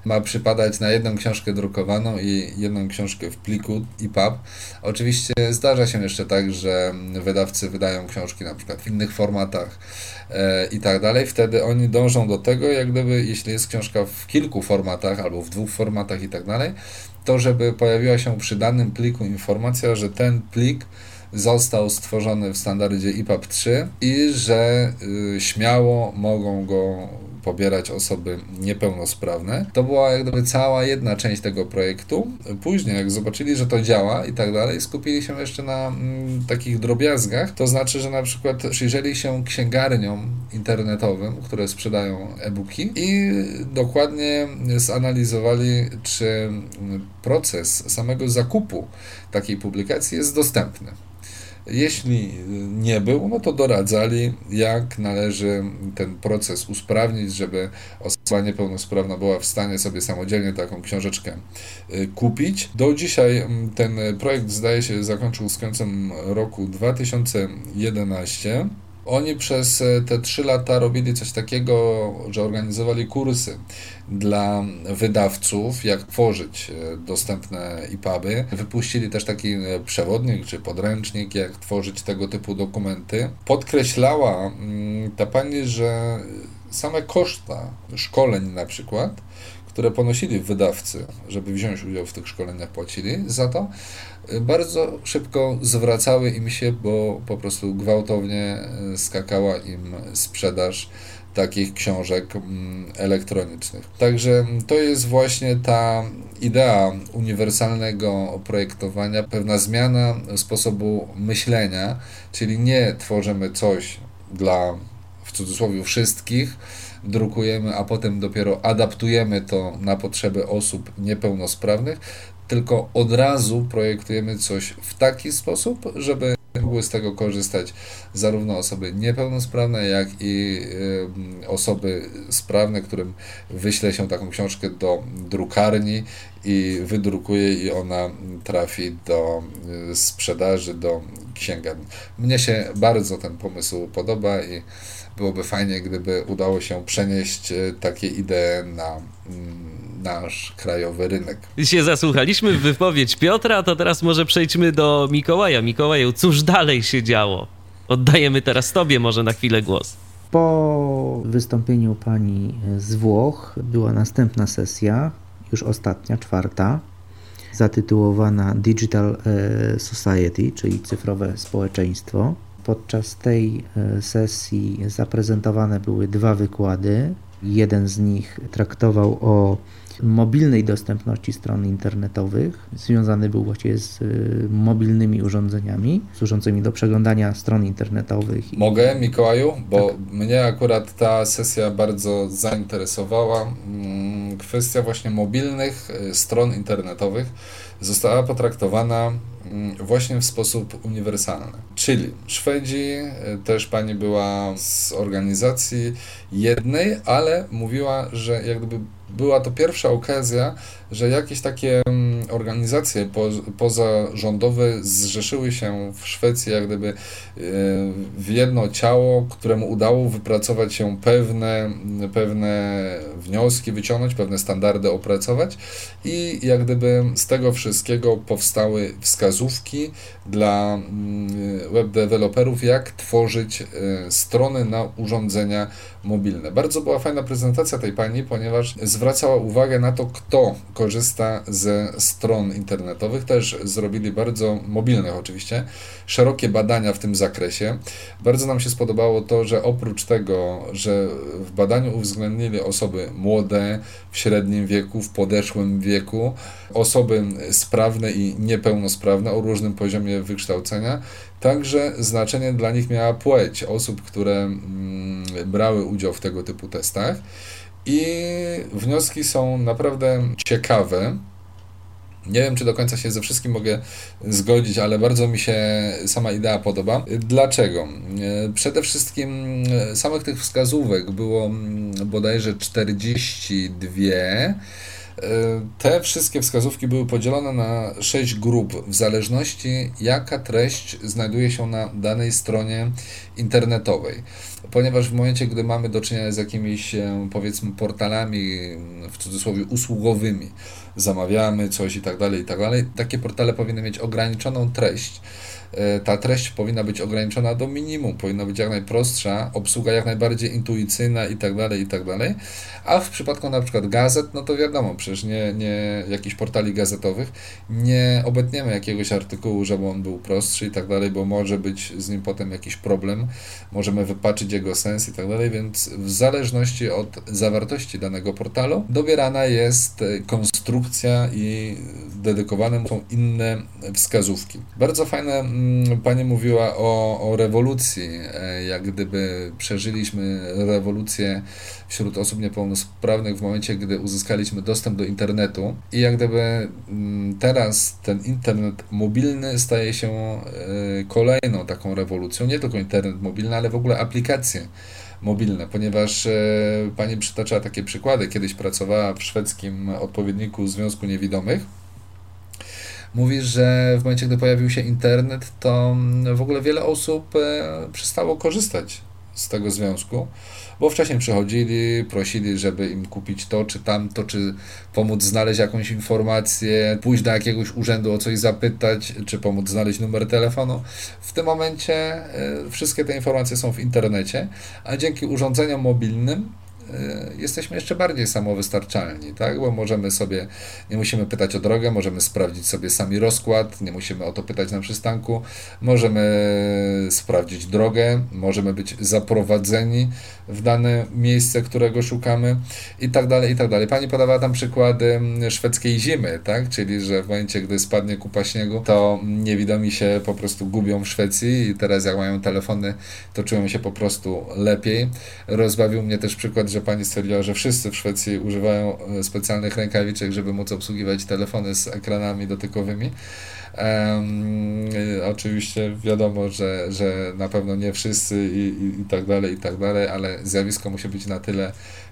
C: ma przypadać na jedną książkę drukowaną i jedną książkę w pliku EPUB. Oczywiście zdarza się jeszcze tak, że wydawcy wydają książki na przykład w innych formatach e, i tak dalej. Wtedy oni dążą do tego, jak gdyby, jeśli jest książka w kilku formatach albo w dwóch formatach i tak dalej, to żeby pojawiła się przy danym pliku informacja, że ten plik został stworzony w standardzie EPUB 3 i że y, śmiało mogą go pobierać osoby niepełnosprawne. To była jak gdyby cała jedna część tego projektu. Później, jak zobaczyli, że to działa i tak dalej, skupili się jeszcze na mm, takich drobiazgach. To znaczy, że na przykład przyjrzeli się księgarniom internetowym, które sprzedają e-booki i dokładnie zanalizowali, czy proces samego zakupu takiej publikacji jest dostępny. Jeśli nie był, no to doradzali, jak należy ten proces usprawnić, żeby osoba niepełnosprawna była w stanie sobie samodzielnie taką książeczkę y, kupić. Do dzisiaj mm, ten projekt zdaje się zakończył z końcem roku 2011. Oni przez e, te trzy lata robili coś takiego, że organizowali kursy dla wydawców, jak tworzyć e, dostępne EPUBy. Wypuścili też taki e, przewodnik czy podręcznik, jak tworzyć tego typu dokumenty. Podkreślała mm, ta pani, że same koszta szkoleń na przykład które ponosili wydawcy, żeby wziąć udział w tych szkoleniach, płacili za to, bardzo szybko zwracały im się, bo po prostu gwałtownie e, skakała im sprzedaż takich książek mm, elektronicznych. Także to jest właśnie ta idea uniwersalnego projektowania, pewna zmiana sposobu myślenia, czyli nie tworzymy coś dla w cudzysłowie wszystkich, drukujemy, a potem dopiero adaptujemy to na potrzeby osób niepełnosprawnych, tylko od razu projektujemy coś w taki sposób, żeby mogły z tego korzystać zarówno osoby niepełnosprawne, jak i osoby sprawne, którym wyśle się taką książkę do drukarni i wydrukuje i ona trafi do y, sprzedaży, do księgarni. Mnie się bardzo ten pomysł podoba i byłoby fajnie, gdyby udało się przenieść y, takie idee na mm, nasz krajowy rynek.
B: Się zasłuchaliśmy w wypowiedź Piotra, to teraz może przejdźmy do Mikołaja. Mikołaju, cóż dalej się działo? Oddajemy teraz Tobie może na chwilę głos.
D: Po wystąpieniu pani z Włoch była następna sesja, już ostatnia, czwarta, zatytułowana Digital e, Society, czyli cyfrowe społeczeństwo. Podczas tej e, sesji zaprezentowane były dwa wykłady. Jeden z nich traktował o mobilnej dostępności stron internetowych. Związany był właściwie z y, mobilnymi urządzeniami służącymi do przeglądania stron internetowych.
C: Mogę, Mikołaju? Bo tak. mnie akurat ta sesja bardzo zainteresowała. Mm, kwestia właśnie mobilnych e, stron internetowych została potraktowana mm, właśnie w sposób uniwersalny. Czyli Szwedzi, e, też pani była z organizacji jednej, ale mówiła, że jak gdyby była to pierwsza okazja, że jakieś takie mm, organizacje po, pozarządowe zrzeszyły się w Szwecji, jak gdyby e, w jedno ciało, któremu udało wypracować się pewne, pewne wnioski, wyciągnąć, pewne standardy opracować. I jak gdyby z tego wszystkiego powstały wskazówki dla mm, web deweloperów, jak tworzyć e, strony na urządzenia mobilne. Bardzo była fajna prezentacja tej pani, ponieważ zwracała uwagę na to, kto korzysta ze stron internetowych. Też zrobili bardzo mobilnych oczywiście, szerokie badania w tym zakresie. Bardzo nam się spodobało to, że oprócz tego, że w badaniu uwzględnili osoby młode, w średnim wieku, w podeszłym wieku, osoby sprawne i niepełnosprawne o różnym poziomie wykształcenia, także znaczenie dla nich miała płeć osób, które mm, brały udział w tego typu testach. I wnioski są naprawdę ciekawe. Nie wiem, czy do końca się ze wszystkim mogę zgodzić, ale bardzo mi się sama idea podoba. Dlaczego? Przede wszystkim samych tych wskazówek było mm, bodajże 42. Te wszystkie wskazówki były podzielone na 6 grup, w zależności jaka treść znajduje się na danej stronie internetowej. Ponieważ w momencie, gdy mamy do czynienia z jakimiś, e, powiedzmy, portalami, w cudzysłowie, usługowymi, zamawiamy coś i tak dalej, i tak dalej, takie portale powinny mieć ograniczoną treść. E, ta treść powinna być ograniczona do minimum, powinna być jak najprostsza, obsługa jak najbardziej intuicyjna i tak dalej, i tak dalej. A w przypadku na przykład gazet, no to wiadomo, przecież nie, nie jakichś portali gazetowych, nie obetniemy jakiegoś artykułu, żeby on był prostszy i tak dalej, bo może być z nim potem jakiś problem, możemy wypaczyć jego sens i tak dalej, więc w zależności od zawartości danego portalu dobierana jest e, i dedykowane są inne wskazówki. Bardzo fajne Mm, pani mówiła o, o rewolucji, e, jak gdyby przeżyliśmy rewolucję wśród osób niepełnosprawnych w momencie, gdy uzyskaliśmy dostęp do internetu i jak gdyby mm, teraz ten internet mobilny staje się e, kolejną taką rewolucją, nie tylko internet mobilny, ale w ogóle aplikacje mobilne, ponieważ e, pani przytaczała takie przykłady, kiedyś pracowała w szwedzkim odpowiedniku Związku Niewidomych. Mówisz, że w momencie, gdy pojawił się internet, to mm, w ogóle wiele osób e, przestało korzystać z tego związku, bo wcześniej przychodzili, prosili, żeby im kupić to czy tamto, czy pomóc znaleźć jakąś informację, pójść do jakiegoś urzędu o coś zapytać, czy pomóc znaleźć numer telefonu. W tym momencie e, wszystkie te informacje są w internecie, a dzięki urządzeniom mobilnym jesteśmy jeszcze bardziej samowystarczalni, tak? Bo możemy sobie, nie musimy pytać o drogę, możemy sprawdzić sobie sami rozkład, nie musimy o to pytać na przystanku, możemy sprawdzić drogę, możemy być zaprowadzeni w dane miejsce, którego szukamy i tak dalej, i tak dalej. Pani podawała tam przykłady mm, szwedzkiej zimy, tak? Czyli, że w momencie, gdy spadnie kupa śniegu, to niewidomi się po prostu gubią w Szwecji i teraz jak mają telefony, to czują się po prostu lepiej. Rozbawił mnie też przykład, że pani stwierdziła, że wszyscy w Szwecji używają e, specjalnych rękawiczek, żeby móc obsługiwać telefony z ekranami dotykowymi. Um, oczywiście wiadomo, że, że na pewno nie wszyscy i, i, i tak dalej, i tak dalej, ale zjawisko musi być na tyle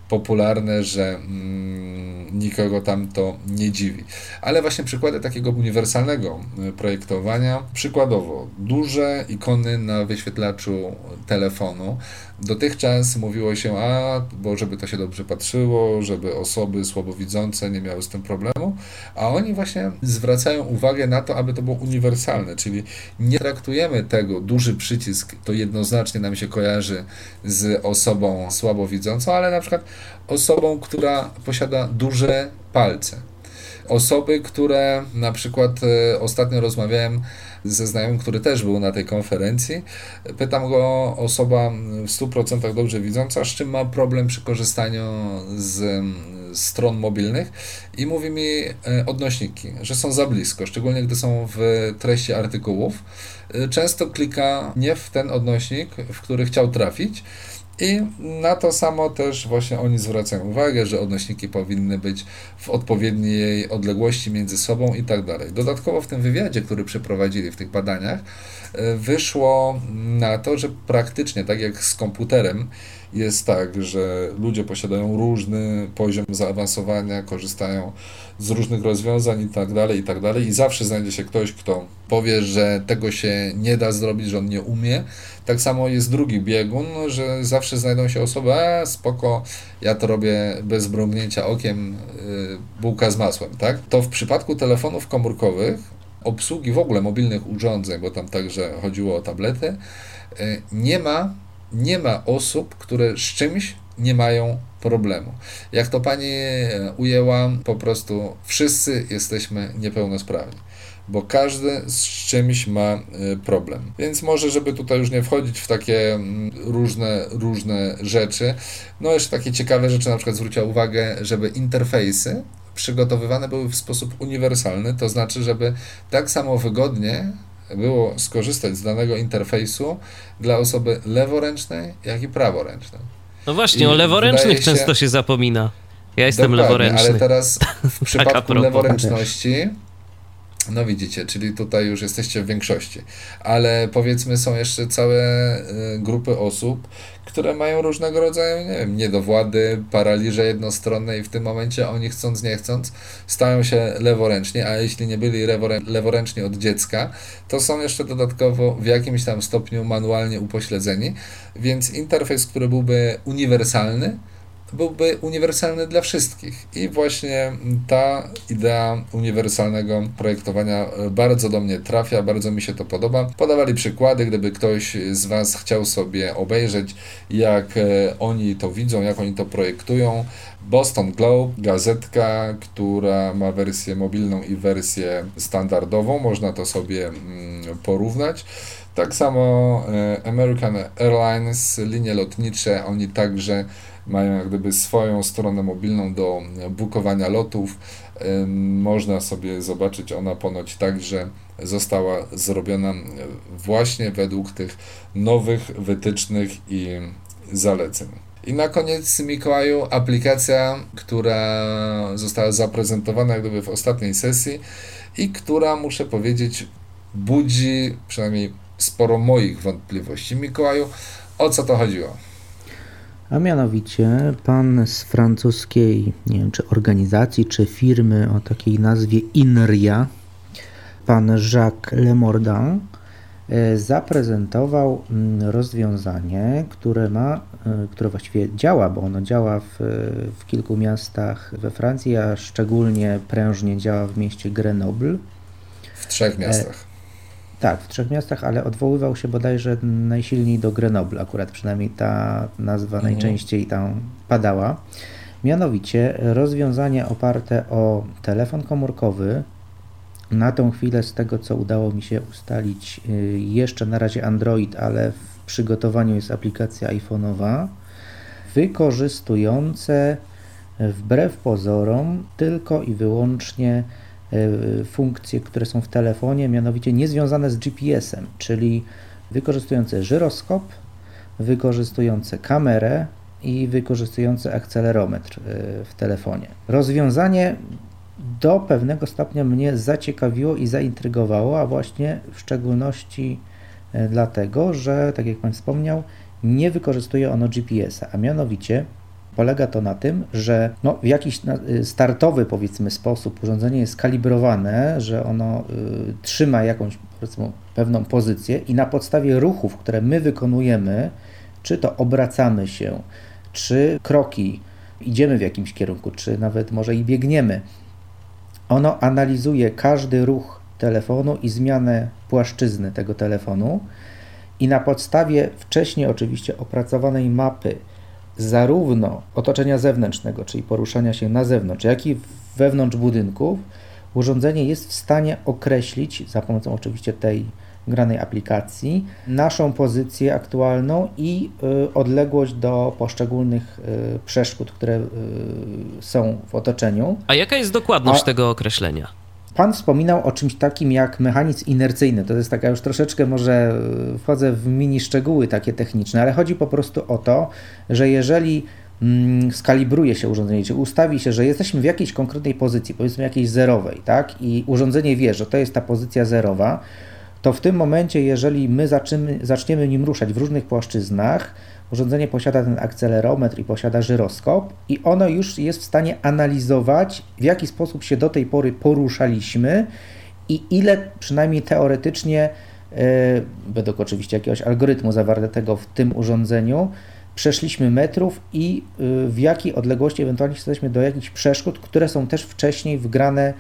C: popularne, że mm, nikogo tam to nie dziwi. Ale właśnie przykłady takiego uniwersalnego e, projektowania, przykładowo duże ikony na wyświetlaczu telefonu. Dotychczas mówiło się, a bo żeby to się dobrze patrzyło, żeby osoby słabowidzące nie miały z tym problemu, a oni właśnie zwracają uwagę na to, aby to było uniwersalne, czyli nie traktujemy tego, duży przycisk to jednoznacznie nam się kojarzy z osobą słabowidzącą, ale na przykład osobą, która posiada duże palce. Osoby, które na przykład e, ostatnio rozmawiałem ze znajomym, który też był na tej konferencji. Pytam go, osoba w 100% dobrze widząca, z czym ma problem przy korzystaniu z stron mobilnych i mówi mi e, odnośniki, że są za blisko, szczególnie gdy są w treści artykułów. E, często klika nie w ten odnośnik, w który chciał trafić, I na to samo też właśnie oni zwracają uwagę, że odnośniki powinny być w odpowiedniej odległości między sobą i tak dalej. Dodatkowo w tym wywiadzie, który przeprowadzili w tych badaniach, wyszło na to, że praktycznie tak jak z komputerem, jest tak, że ludzie posiadają różny poziom zaawansowania, korzystają z różnych rozwiązań i tak dalej, i tak dalej. I zawsze znajdzie się ktoś, kto powie, że tego się nie da zrobić, że on nie umie. Tak samo jest drugi biegun, że zawsze znajdą się osoby, a spoko, ja to robię bez mrugnięcia okiem, yy, bułka z masłem, tak? To w przypadku telefonów komórkowych, obsługi w ogóle mobilnych urządzeń, bo tam także chodziło o tablety, yy, nie ma nie ma osób, które z czymś nie mają problemu. Jak to pani e, ujęła, po prostu wszyscy jesteśmy niepełnosprawni bo każdy z czymś ma e, problem. Więc może, żeby tutaj już nie wchodzić w takie mm, różne, różne rzeczy, no jeszcze takie ciekawe rzeczy, na przykład zwróciła uwagę, żeby interfejsy przygotowywane były w sposób uniwersalny, to znaczy, żeby tak samo wygodnie było skorzystać z danego interfejsu dla osoby leworęcznej, jak i praworęcznej.
E: No właśnie, I o leworęcznych się, często się zapomina. Ja jestem leworęczny.
C: Ale teraz w [laughs] przypadku leworęczności no widzicie, czyli tutaj już jesteście w większości. Ale powiedzmy są jeszcze całe y, grupy osób, które mają różnego rodzaju, nie wiem, niedowłady, paraliże jednostronne i w tym momencie oni chcąc, nie chcąc stają się leworęczni, a jeśli nie byli leworęczni od dziecka, to są jeszcze dodatkowo w jakimś tam stopniu manualnie upośledzeni, więc interfejs, który byłby uniwersalny, byłby uniwersalny dla wszystkich. I właśnie ta idea uniwersalnego projektowania bardzo do mnie trafia, bardzo mi się to podoba. Podawali przykłady, gdyby ktoś z Was chciał sobie obejrzeć, jak e, oni to widzą, jak oni to projektują. Boston Globe, gazetka, która ma wersję mobilną i wersję standardową, można to sobie mm, porównać. Tak samo e, American Airlines, linie lotnicze, oni także mają jak gdyby swoją stronę mobilną do bukowania lotów. Można sobie zobaczyć, ona ponoć także została zrobiona właśnie według tych nowych wytycznych i zaleceń. I na koniec, Mikołaju, aplikacja, która została zaprezentowana jak gdyby w ostatniej sesji i która, muszę powiedzieć, budzi przynajmniej sporo moich wątpliwości. Mikołaju, o co to chodziło?
D: A mianowicie pan z francuskiej, nie wiem czy organizacji, czy firmy o takiej nazwie INRIA, pan Jacques Lemordin, e, zaprezentował mm, rozwiązanie, które ma, e, które właściwie działa, bo ono działa w, w kilku miastach we Francji, a szczególnie prężnie działa w mieście Grenoble.
C: W trzech miastach.
D: Tak, w trzech miastach, ale odwoływał się bodajże najsilniej do Grenoble, akurat przynajmniej ta nazwa mhm. najczęściej tam padała. Mianowicie rozwiązanie oparte o telefon komórkowy, na tą chwilę z tego co udało mi się ustalić, y, jeszcze na razie Android, ale w przygotowaniu jest aplikacja iPhone'owa, wykorzystujące wbrew pozorom tylko i wyłącznie funkcje, które są w telefonie, mianowicie niezwiązane z GPS-em, czyli wykorzystujące żyroskop, wykorzystujące kamerę i wykorzystujące akcelerometr e, w telefonie. Rozwiązanie do pewnego stopnia mnie zaciekawiło i zaintrygowało, a właśnie w szczególności e, dlatego, że, tak jak Pan wspomniał, nie wykorzystuje ono GPS-a, a mianowicie Polega to na tym, że no, w jakiś y, startowy powiedzmy sposób urządzenie jest kalibrowane, że ono y, trzyma jakąś powiedzmy, pewną pozycję i na podstawie ruchów, które my wykonujemy, czy to obracamy się, czy kroki, idziemy w jakimś kierunku, czy nawet może i biegniemy, ono analizuje każdy ruch telefonu i zmianę płaszczyzny tego telefonu i na podstawie wcześniej oczywiście opracowanej mapy zarówno otoczenia zewnętrznego, czyli poruszania się na zewnątrz, jak i wewnątrz budynków, urządzenie jest w stanie określić za pomocą oczywiście tej granej aplikacji naszą pozycję aktualną i y, odległość do poszczególnych y, przeszkód, które y, są w otoczeniu.
E: A jaka jest dokładność A... tego określenia?
D: Pan wspominał o czymś takim jak mechanizm inercyjny. To jest taka już troszeczkę, może e, wchodzę w mini szczegóły takie techniczne, ale chodzi po prostu o to, że jeżeli mm, skalibruje się urządzenie, czy ustawi się, że jesteśmy w jakiejś konkretnej pozycji, powiedzmy jakiejś zerowej, tak, i urządzenie wie, że to jest ta pozycja zerowa, to w tym momencie, jeżeli my zaczniemy, zaczniemy nim ruszać w różnych płaszczyznach, urządzenie posiada ten akcelerometr i posiada żyroskop, i ono już jest w stanie analizować, w jaki sposób się do tej pory poruszaliśmy i ile przynajmniej teoretycznie, yy, według oczywiście jakiegoś algorytmu zawartego w tym urządzeniu, przeszliśmy metrów i yy, w jakiej odległości ewentualnie jesteśmy do jakichś przeszkód, które są też wcześniej wgrane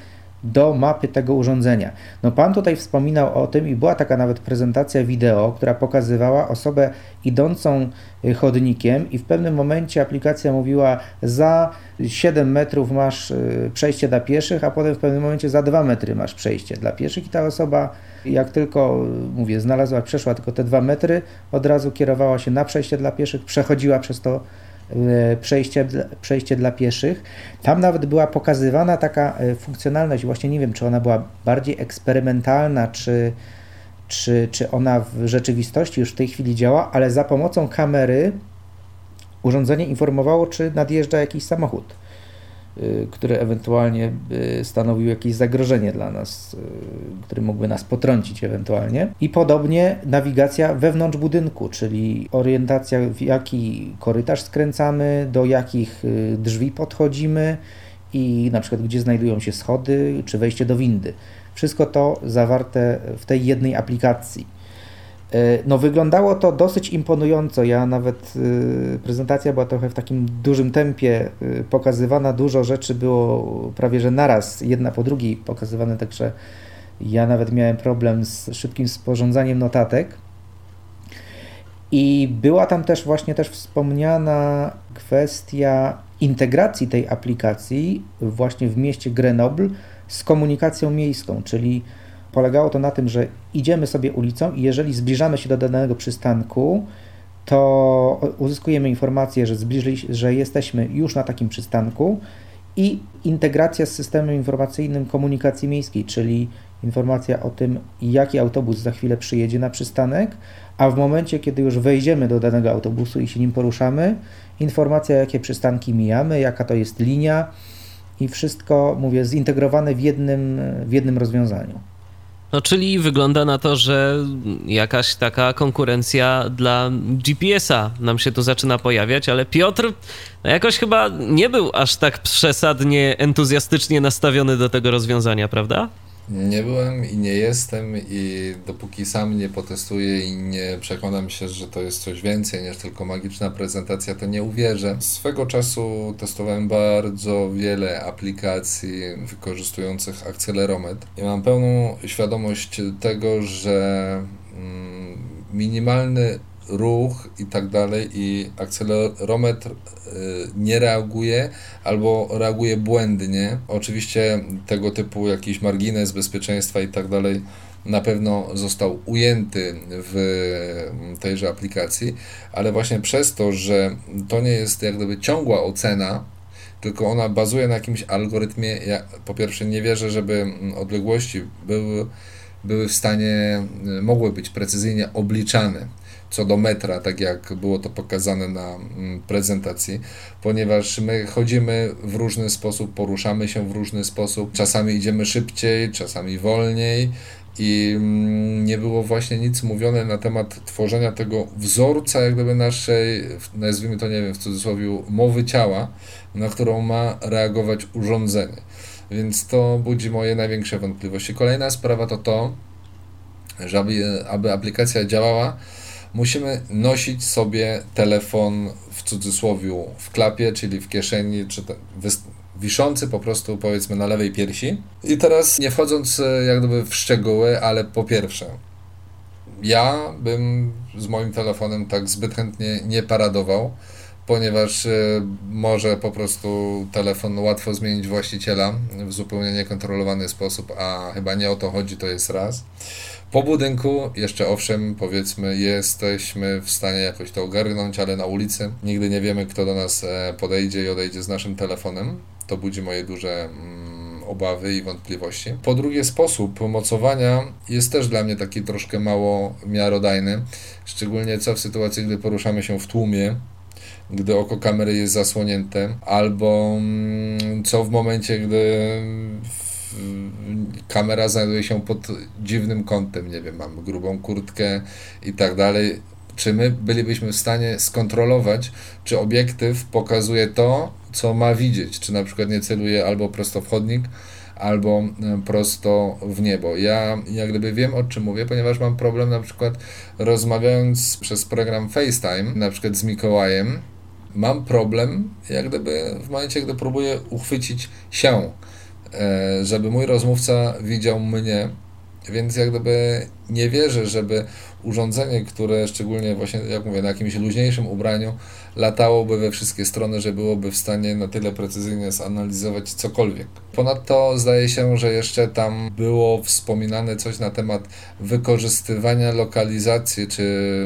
D: do mapy tego urządzenia. No pan tutaj wspominał o tym i była taka nawet prezentacja wideo, która pokazywała osobę idącą y, chodnikiem i w pewnym momencie aplikacja mówiła za 7 metrów masz y, przejście dla pieszych, a potem w pewnym momencie za 2 metry masz przejście dla pieszych i ta osoba jak tylko, y, mówię, znalazła, przeszła tylko te 2 metry, od razu kierowała się na przejście dla pieszych, przechodziła przez to przejście, przejście dla pieszych. Tam nawet była pokazywana taka e, funkcjonalność, właśnie nie wiem, czy ona była bardziej eksperymentalna, czy, czy, czy ona w rzeczywistości już w tej chwili działa, ale za pomocą kamery urządzenie informowało, czy nadjeżdża jakiś samochód. Y, które ewentualnie stanowił jakieś zagrożenie dla nas, y, który mógłby nas potrącić ewentualnie. I podobnie nawigacja wewnątrz budynku, czyli orientacja w jaki korytarz skręcamy, do jakich y, drzwi podchodzimy i na przykład gdzie znajdują się schody czy wejście do windy. Wszystko to zawarte w tej jednej aplikacji. E, no, wyglądało to dosyć imponująco. Ja nawet y, prezentacja była trochę w takim dużym tempie y, pokazywana, dużo rzeczy było prawie że naraz, jedna po drugiej pokazywane, także ja nawet miałem problem z szybkim sporządzaniem notatek. I była tam też właśnie też wspomniana kwestia integracji tej aplikacji właśnie w mieście Grenoble z komunikacją miejską, czyli Polegało to na tym, że idziemy sobie ulicą i jeżeli zbliżamy się do danego przystanku, to uzyskujemy informację, że, zbliżyli, że jesteśmy już na takim przystanku i integracja z systemem informacyjnym komunikacji miejskiej, czyli informacja o tym, jaki autobus za chwilę przyjedzie na przystanek, a w momencie, kiedy już wejdziemy do danego autobusu i się nim poruszamy, informacja, jakie przystanki mijamy, jaka to jest linia i wszystko, mówię, zintegrowane w jednym, w jednym rozwiązaniu.
E: No, czyli wygląda na to, że jakaś taka konkurencja dla GPS-a nam się tu zaczyna pojawiać, ale Piotr no jakoś chyba nie był aż tak przesadnie entuzjastycznie nastawiony do tego rozwiązania, prawda?
C: Nie byłem i nie jestem i dopóki sam nie potestuję i nie przekonam się, że to jest coś więcej niż tylko magiczna prezentacja, to nie uwierzę. Swego czasu testowałem bardzo wiele aplikacji wykorzystujących akcelerometr i mam pełną świadomość tego, że mm, minimalny ruch i tak dalej i akcelerometr y, nie reaguje albo reaguje błędnie. Oczywiście tego typu jakiś margines bezpieczeństwa i tak dalej na pewno został ujęty w tejże aplikacji, ale właśnie przez to, że to nie jest jak gdyby ciągła ocena, tylko ona bazuje na jakimś algorytmie. Ja po pierwsze nie wierzę, żeby odległości były, były w stanie, mogły być precyzyjnie obliczane co do metra, tak jak było to pokazane na mm, prezentacji, ponieważ my chodzimy w różny sposób, poruszamy się w różny sposób, czasami idziemy szybciej, czasami wolniej i mm, nie było właśnie nic mówione na temat tworzenia tego wzorca, jak gdyby naszej, nazwijmy to, nie wiem, w cudzysłowie, mowy ciała, na którą ma reagować urządzenie. Więc to budzi moje największe wątpliwości. Kolejna sprawa to to, że aby, aby aplikacja działała, musimy nosić sobie telefon w cudzysłowie w klapie, czyli w kieszeni, czy wiszący po prostu powiedzmy na lewej piersi. I teraz nie wchodząc e, jak gdyby w szczegóły, ale po pierwsze, ja bym z moim telefonem tak zbyt chętnie nie paradował, ponieważ e, może po prostu telefon łatwo zmienić właściciela w zupełnie niekontrolowany sposób, a chyba nie o to chodzi, to jest raz. Po budynku jeszcze owszem, powiedzmy, jesteśmy w stanie jakoś to ogarnąć, ale na ulicy nigdy nie wiemy, kto do nas e, podejdzie i odejdzie z naszym telefonem. To budzi moje duże mm, obawy i wątpliwości. Po drugie, sposób mocowania jest też dla mnie taki troszkę mało miarodajny, szczególnie co w sytuacji, gdy poruszamy się w tłumie, gdy oko kamery jest zasłonięte, albo mm, co w momencie, gdy kamera znajduje się pod dziwnym kątem, nie wiem, mamy grubą kurtkę i tak dalej. Czy my bylibyśmy w stanie skontrolować, czy obiektyw pokazuje to, co ma widzieć? Czy na przykład nie celuje albo prosto w chodnik, albo e, prosto w niebo. Ja jak gdyby wiem o czym mówię, ponieważ mam problem na przykład rozmawiając przez program FaceTime, na przykład z Mikołajem, mam problem jak gdyby w momencie, gdy próbuję uchwycić się, żeby mój rozmówca widział mnie, więc jak gdyby nie wierzę, żeby urządzenie, które szczególnie właśnie, jak mówię, na jakimś luźniejszym ubraniu latałoby we wszystkie strony, że byłoby w stanie na tyle precyzyjnie zanalizować cokolwiek. Ponadto zdaje się, że jeszcze tam było wspominane coś na temat wykorzystywania lokalizacji czy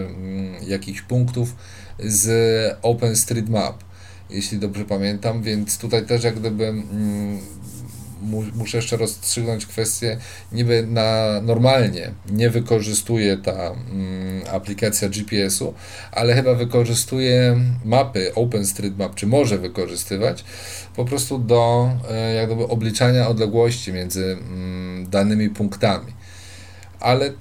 C: mm, jakichś punktów z OpenStreetMap, jeśli dobrze pamiętam, więc tutaj też jak gdyby mm, muszę jeszcze rozstrzygnąć kwestię, niby na normalnie nie wykorzystuje ta mm, aplikacja GPS-u, ale chyba wykorzystuje mapy OpenStreetMap, czy może wykorzystywać po prostu do e, jak obliczania odległości między mm, danymi punktami. Ale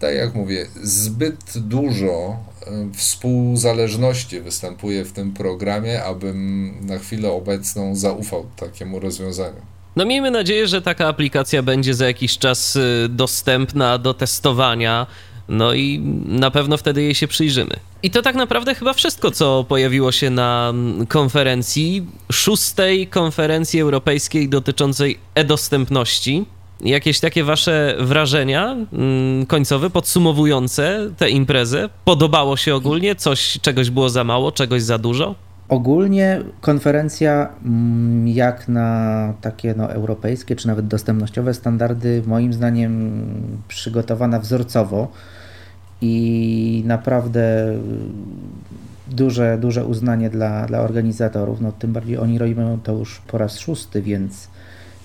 C: tak jak mówię, zbyt dużo e, współzależności występuje w tym programie, abym na chwilę obecną zaufał takiemu rozwiązaniu.
E: No miejmy nadzieję, że taka aplikacja będzie za jakiś czas y, dostępna do testowania. No i na pewno wtedy jej się przyjrzymy. I to tak naprawdę chyba wszystko, co pojawiło się na mm, konferencji, szóstej konferencji europejskiej dotyczącej e-dostępności. Jakieś takie wasze wrażenia mm, końcowe, podsumowujące tę imprezę? Podobało się ogólnie? Coś, czegoś było za mało, czegoś za dużo?
D: Ogólnie konferencja, mm, jak na takie no, europejskie czy nawet dostępnościowe standardy, moim zdaniem przygotowana wzorcowo i naprawdę duże, duże uznanie dla, dla organizatorów. No, tym bardziej oni robią to już po raz szósty, więc,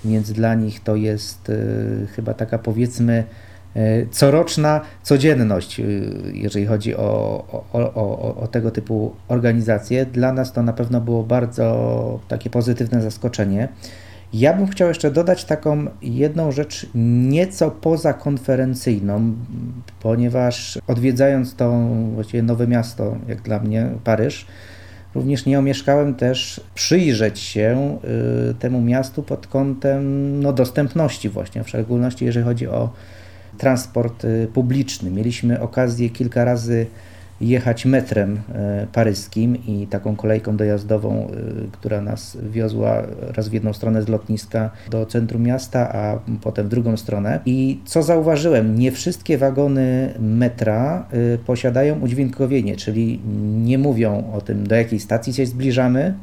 D: więc dla nich to jest y, chyba taka powiedzmy coroczna codzienność, e, jeżeli chodzi o, o, o, o, tego typu organizacje. Dla nas to na pewno było bardzo takie pozytywne zaskoczenie. Ja bym chciał jeszcze dodać taką jedną rzecz nieco pozakonferencyjną, ponieważ odwiedzając to właściwie nowe miasto, jak dla mnie, Paryż, również nie omieszkałem też przyjrzeć się y, temu miastu pod kątem no, dostępności właśnie, w szczególności jeżeli chodzi o transport y, publiczny. Mieliśmy okazję kilka razy jechać metrem y, paryskim i taką kolejką dojazdową, y, która nas wiozła raz w jedną stronę z lotniska do centrum miasta, a potem w drugą stronę. I co zauważyłem, nie wszystkie wagony metra posiadają udźwiękowienie, czyli nie mówią o tym, do jakiej stacji się zbliżamy.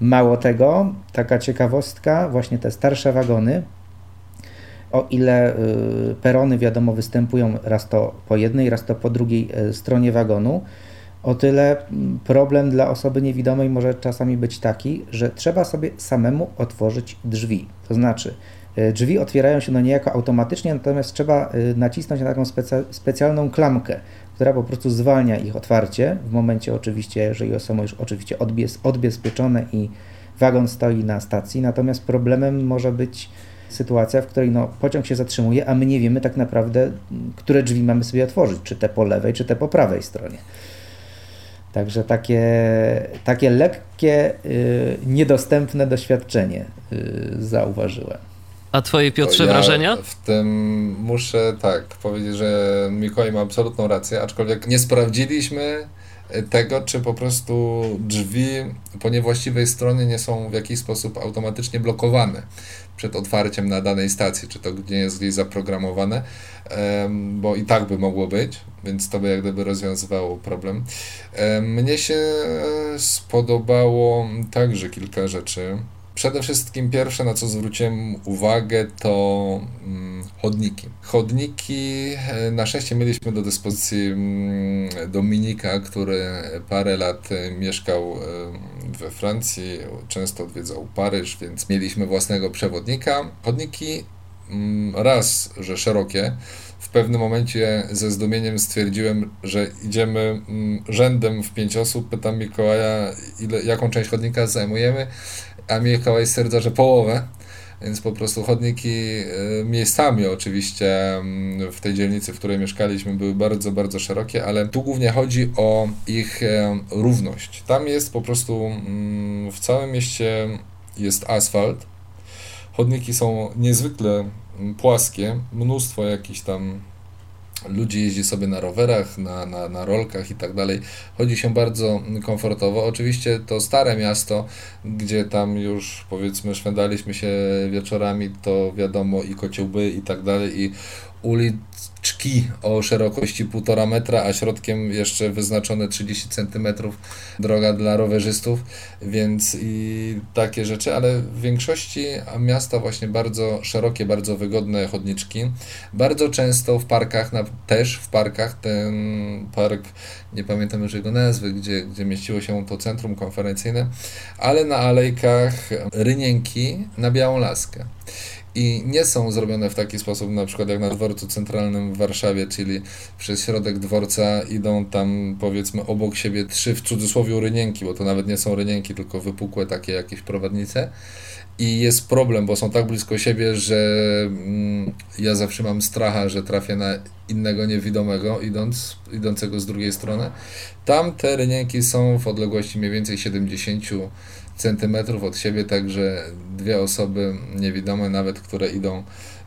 D: Mało tego, taka ciekawostka, właśnie te starsze wagony o ile y, perony wiadomo występują raz to po jednej, raz to po drugiej y, stronie wagonu, o tyle problem dla osoby niewidomej może czasami być taki, że trzeba sobie samemu otworzyć drzwi. To znaczy, y, drzwi otwierają się no niejako automatycznie, natomiast trzeba nacisnąć na taką specjalną klamkę, która po prostu zwalnia ich otwarcie w momencie oczywiście, jeżeli są już oczywiście odbiez odbezpieczone i wagon stoi na stacji. Natomiast problemem może być sytuacja, w której no, pociąg się zatrzymuje, a my nie wiemy tak naprawdę, które drzwi mamy sobie otworzyć, czy te po lewej, czy te po prawej stronie. Także takie, takie lekkie, y, niedostępne doświadczenie y, zauważyłem.
E: A twoje Piotrze ja wrażenia?
C: W tym muszę tak powiedzieć, że Mikołaj ma absolutną rację, aczkolwiek nie sprawdziliśmy tego, czy po prostu drzwi po niewłaściwej stronie nie są w jakiś sposób automatycznie blokowane przed otwarciem na danej stacji, czy to nie jest gdzieś zaprogramowane, bo i tak by mogło być, więc to by jak gdyby rozwiązywało problem. Mnie się spodobało także kilka rzeczy. Przede wszystkim pierwsze, na co zwróciłem uwagę, to mm, chodniki. Chodniki, e, na szczęście mieliśmy do dyspozycji mm, Dominika, który parę lat e, mieszkał e, we Francji, często odwiedzał Paryż, więc mieliśmy własnego przewodnika. Chodniki mm, raz, że szerokie, w pewnym momencie ze zdumieniem stwierdziłem, że idziemy rzędem w pięć osób. Pytam Mikołaja, ile, jaką część chodnika zajmujemy, a Mikołaj stwierdza, że połowę. Więc po prostu chodniki y, miejscami oczywiście mm, w tej dzielnicy, w której mieszkaliśmy, były bardzo, bardzo szerokie, ale tu głównie chodzi o ich e, równość. Tam jest po prostu mm, w całym mieście jest asfalt. Chodniki są niezwykle mm, płaskie, mnóstwo jakichś tam ludzi jeździ sobie na rowerach, na, na, na rolkach i tak dalej. Chodzi się bardzo komfortowo. Oczywiście to stare miasto, gdzie tam już powiedzmy szwendaliśmy się wieczorami, to wiadomo i kociołby i tak dalej i uliczki o szerokości 1,5 metra, a środkiem jeszcze wyznaczone 30 cm droga dla rowerzystów, więc i takie rzeczy, ale w większości miasta właśnie bardzo szerokie, bardzo wygodne chodniczki. Bardzo często w parkach, na, też w parkach, ten park, nie pamiętam już jego nazwy, gdzie, gdzie mieściło się to centrum konferencyjne, ale na alejkach rynienki na białą laskę i nie są zrobione w taki sposób, na przykład jak na dworcu centralnym w Warszawie, czyli przez środek dworca idą tam powiedzmy obok siebie trzy w cudzysłowie rynienki, bo to nawet nie są rynienki, tylko wypukłe takie jakieś prowadnice. I jest problem, bo są tak blisko siebie, że mm, ja zawsze mam stracha, że trafię na innego niewidomego, idąc, idącego z drugiej strony. Tam te rynienki są w odległości mniej więcej 70 centymetrów od siebie, także dwie osoby niewidome, nawet które idą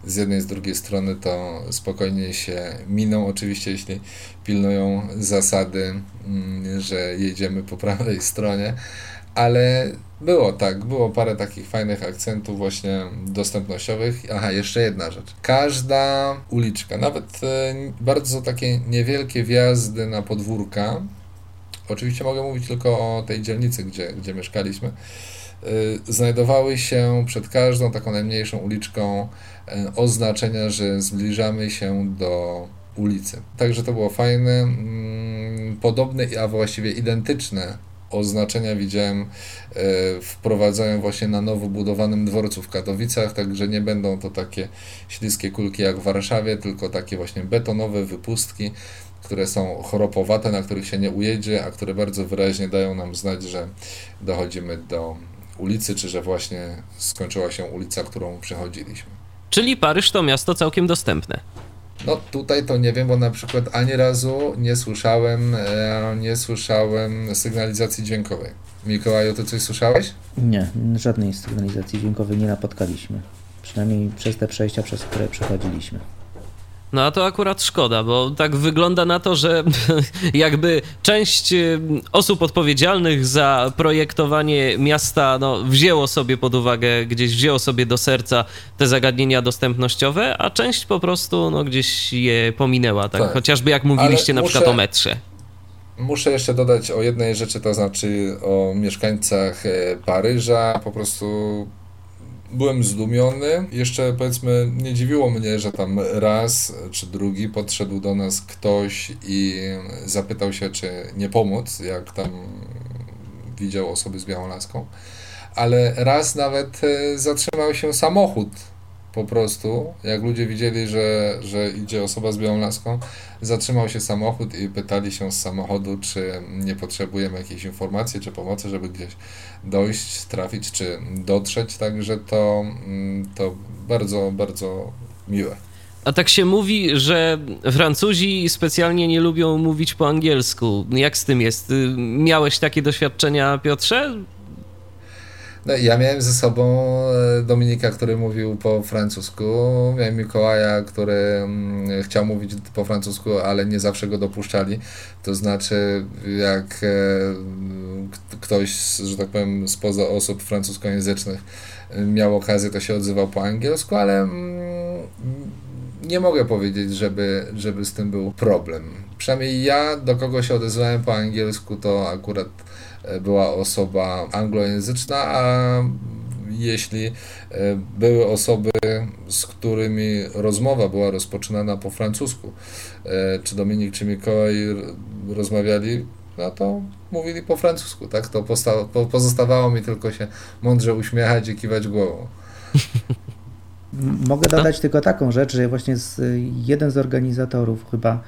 C: z jednej z drugiej strony, to spokojnie się miną. Oczywiście, jeśli pilnują zasady, mm, że jedziemy po prawej stronie, ale było tak, było parę takich fajnych akcentów właśnie dostępnościowych. Aha, jeszcze jedna rzecz. Każda uliczka, nawet e, bardzo takie niewielkie wjazdy na podwórka, oczywiście mogę mówić tylko o tej dzielnicy, gdzie, gdzie mieszkaliśmy, y, znajdowały się przed każdą taką najmniejszą uliczką y, oznaczenia, że zbliżamy się do ulicy. Także to było fajne. Mm, podobne, a właściwie identyczne oznaczenia widziałem y, wprowadzają właśnie na nowo budowanym dworcu w Katowicach, także nie będą to takie śliskie kulki jak w Warszawie, tylko takie właśnie betonowe wypustki, które są chropowate, na których się nie ujedzie, a które bardzo wyraźnie dają nam znać, że dochodzimy do ulicy, czy że właśnie skończyła się ulica, którą przechodziliśmy.
E: Czyli Paryż to miasto całkiem dostępne.
C: No tutaj to nie wiem, bo na przykład ani razu nie słyszałem, e, nie słyszałem sygnalizacji dźwiękowej. Mikołaju, ty coś słyszałeś?
D: Nie, żadnej sygnalizacji dźwiękowej nie napotkaliśmy. Przynajmniej przez te przejścia, przez które przechodziliśmy.
E: No a to akurat szkoda, bo tak wygląda na to, że [laughs] jakby część y, osób odpowiedzialnych za projektowanie miasta no, wzięło sobie pod uwagę, gdzieś wzięło sobie do serca te zagadnienia dostępnościowe, a część po prostu no, gdzieś je pominęła, tak? tak. Chociażby jak mówiliście na przykład o metrze.
C: Muszę jeszcze dodać o jednej rzeczy, to znaczy o mieszkańcach e, Paryża. Po prostu byłem zdumiony. Jeszcze powiedzmy, nie dziwiło mnie, że tam raz czy drugi podszedł do nas ktoś i zapytał się, czy nie pomóc, jak tam widział osoby z białą laską. Ale raz nawet e, zatrzymał się samochód po prostu, jak ludzie widzieli, że, że idzie osoba z białą laską, zatrzymał się samochód i pytali się z samochodu, czy nie potrzebujemy jakiejś informacji, czy pomocy, żeby gdzieś dojść, trafić, czy dotrzeć, także to, mm, to bardzo, bardzo miłe.
E: A tak się mówi, że Francuzi specjalnie nie lubią mówić po angielsku. Jak z tym jest? Miałeś takie doświadczenia, Piotrze?
C: No, ja miałem ze sobą e, Dominika, który mówił po francusku, miałem Mikołaja, który mm, chciał mówić po francusku, ale nie zawsze go dopuszczali. To znaczy, jak e, ktoś, że tak powiem, spoza osób francuskojęzycznych e, miał okazję, to się odzywał po angielsku, ale mm, nie mogę powiedzieć, żeby, żeby z tym był problem. Przynajmniej ja do kogo się odezwałem po angielsku, to akurat była osoba anglojęzyczna, a jeśli e, były osoby, z którymi rozmowa była rozpoczynana po francusku, e, czy Dominik, czy Mikołaj rozmawiali no to mówili po francusku, tak? To pozostawało mi tylko się mądrze uśmiechać i kiwać głową. [laughs]
D: Mogę dodać tylko taką rzecz, że właśnie z, jeden z organizatorów, chyba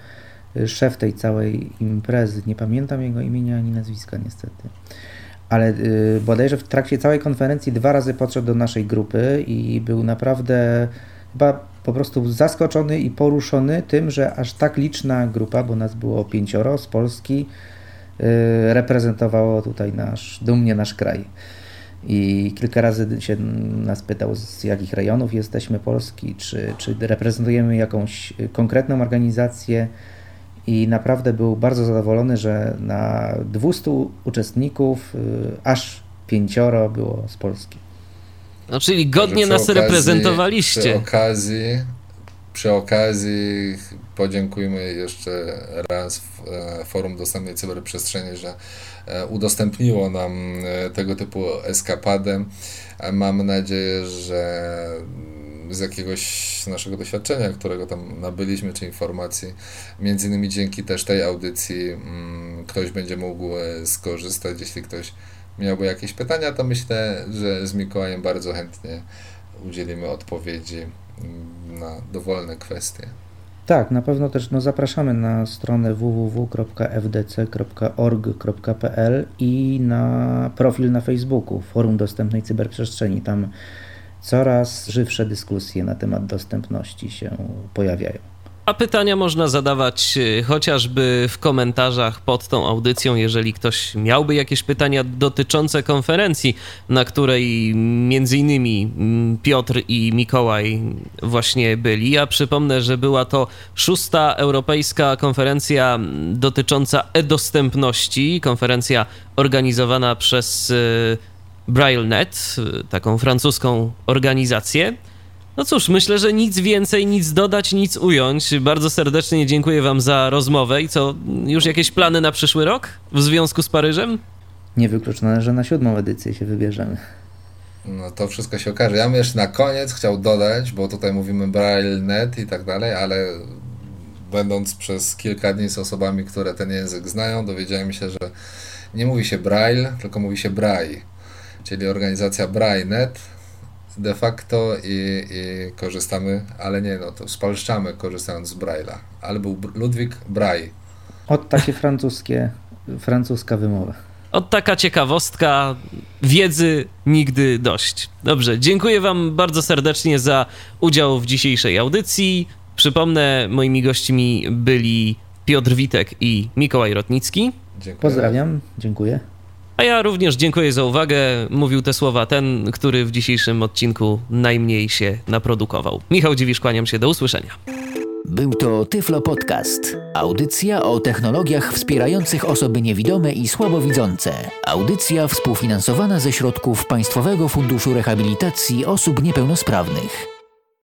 D: szef tej całej imprezy, nie pamiętam jego imienia ani nazwiska niestety, ale y, bodajże w trakcie całej konferencji dwa razy podszedł do naszej grupy i był naprawdę chyba po prostu zaskoczony i poruszony tym, że aż tak liczna grupa, bo nas było pięcioro z Polski, y, reprezentowało tutaj nasz, dumnie nasz kraj. I kilka razy się nas pytał, z jakich rejonów jesteśmy Polski, czy, czy reprezentujemy jakąś konkretną organizację. I naprawdę był bardzo zadowolony, że na 200 uczestników y, aż pięcioro było z Polski.
B: No, czyli godnie nas okazji, reprezentowaliście.
C: Przy okazji, przy okazji podziękujmy jeszcze raz e, Forum Dostępnej Cyberprzestrzeni, że e, udostępniło nam e, tego typu eskapadę. Mam nadzieję, że z jakiegoś naszego doświadczenia, którego tam nabyliśmy, czy informacji, między innymi dzięki też tej audycji mm, ktoś będzie mógł skorzystać, jeśli ktoś miałby jakieś pytania, to myślę, że z Mikołajem bardzo chętnie udzielimy odpowiedzi mm, na dowolne kwestie.
D: Tak, na pewno też no, zapraszamy na stronę www.fdc.org.pl i na profil na Facebooku Forum Dostępnej Cyberprzestrzeni. Tam coraz żywsze dyskusje na temat dostępności się pojawiają.
B: A pytania można zadawać y, chociażby w komentarzach pod tą audycją, jeżeli ktoś miałby jakieś pytania dotyczące konferencji, na której między innymi mm, Piotr i Mikołaj właśnie byli. Ja przypomnę, że była to szósta europejska konferencja dotycząca e-dostępności, konferencja organizowana przez y, BrailleNet, y, taką francuską organizację. No cóż, myślę, że nic więcej, nic dodać, nic ująć. Bardzo serdecznie dziękuję Wam za rozmowę i co, już jakieś plany na przyszły rok w związku z Paryżem?
D: Niewykluczone, że na siódmą edycję się wybierzemy.
C: No to wszystko się okaże. Ja bym jeszcze na koniec chciał dodać, bo tutaj mówimy Braille.net i tak dalej, ale będąc przez kilka dni z osobami, które ten język znają, dowiedziałem się, że nie mówi się Braille, tylko mówi się Braille, czyli organizacja Braille.net de facto i, i, korzystamy, ale nie, no to spalszczamy korzystając z Braille'a. Ale był Ludwik Braille.
D: Od takie francuskie, francuska wymowa.
B: Od taka ciekawostka, wiedzy nigdy dość. Dobrze, dziękuję Wam bardzo serdecznie za udział w dzisiejszej audycji. Przypomnę, moimi gośćmi byli Piotr Witek i Mikołaj Rotnicki.
D: Dziękuję. Pozdrawiam, dziękuję.
B: A ja również dziękuję za uwagę. Mówił te słowa ten, który w dzisiejszym odcinku najmniej się naprodukował. Michał Dziwisz, kłaniam się, do usłyszenia.
A: Był to Tyflo Podcast. Audycja o technologiach wspierających osoby niewidome i słabowidzące. Audycja współfinansowana ze środków Państwowego Funduszu Rehabilitacji Osób Niepełnosprawnych.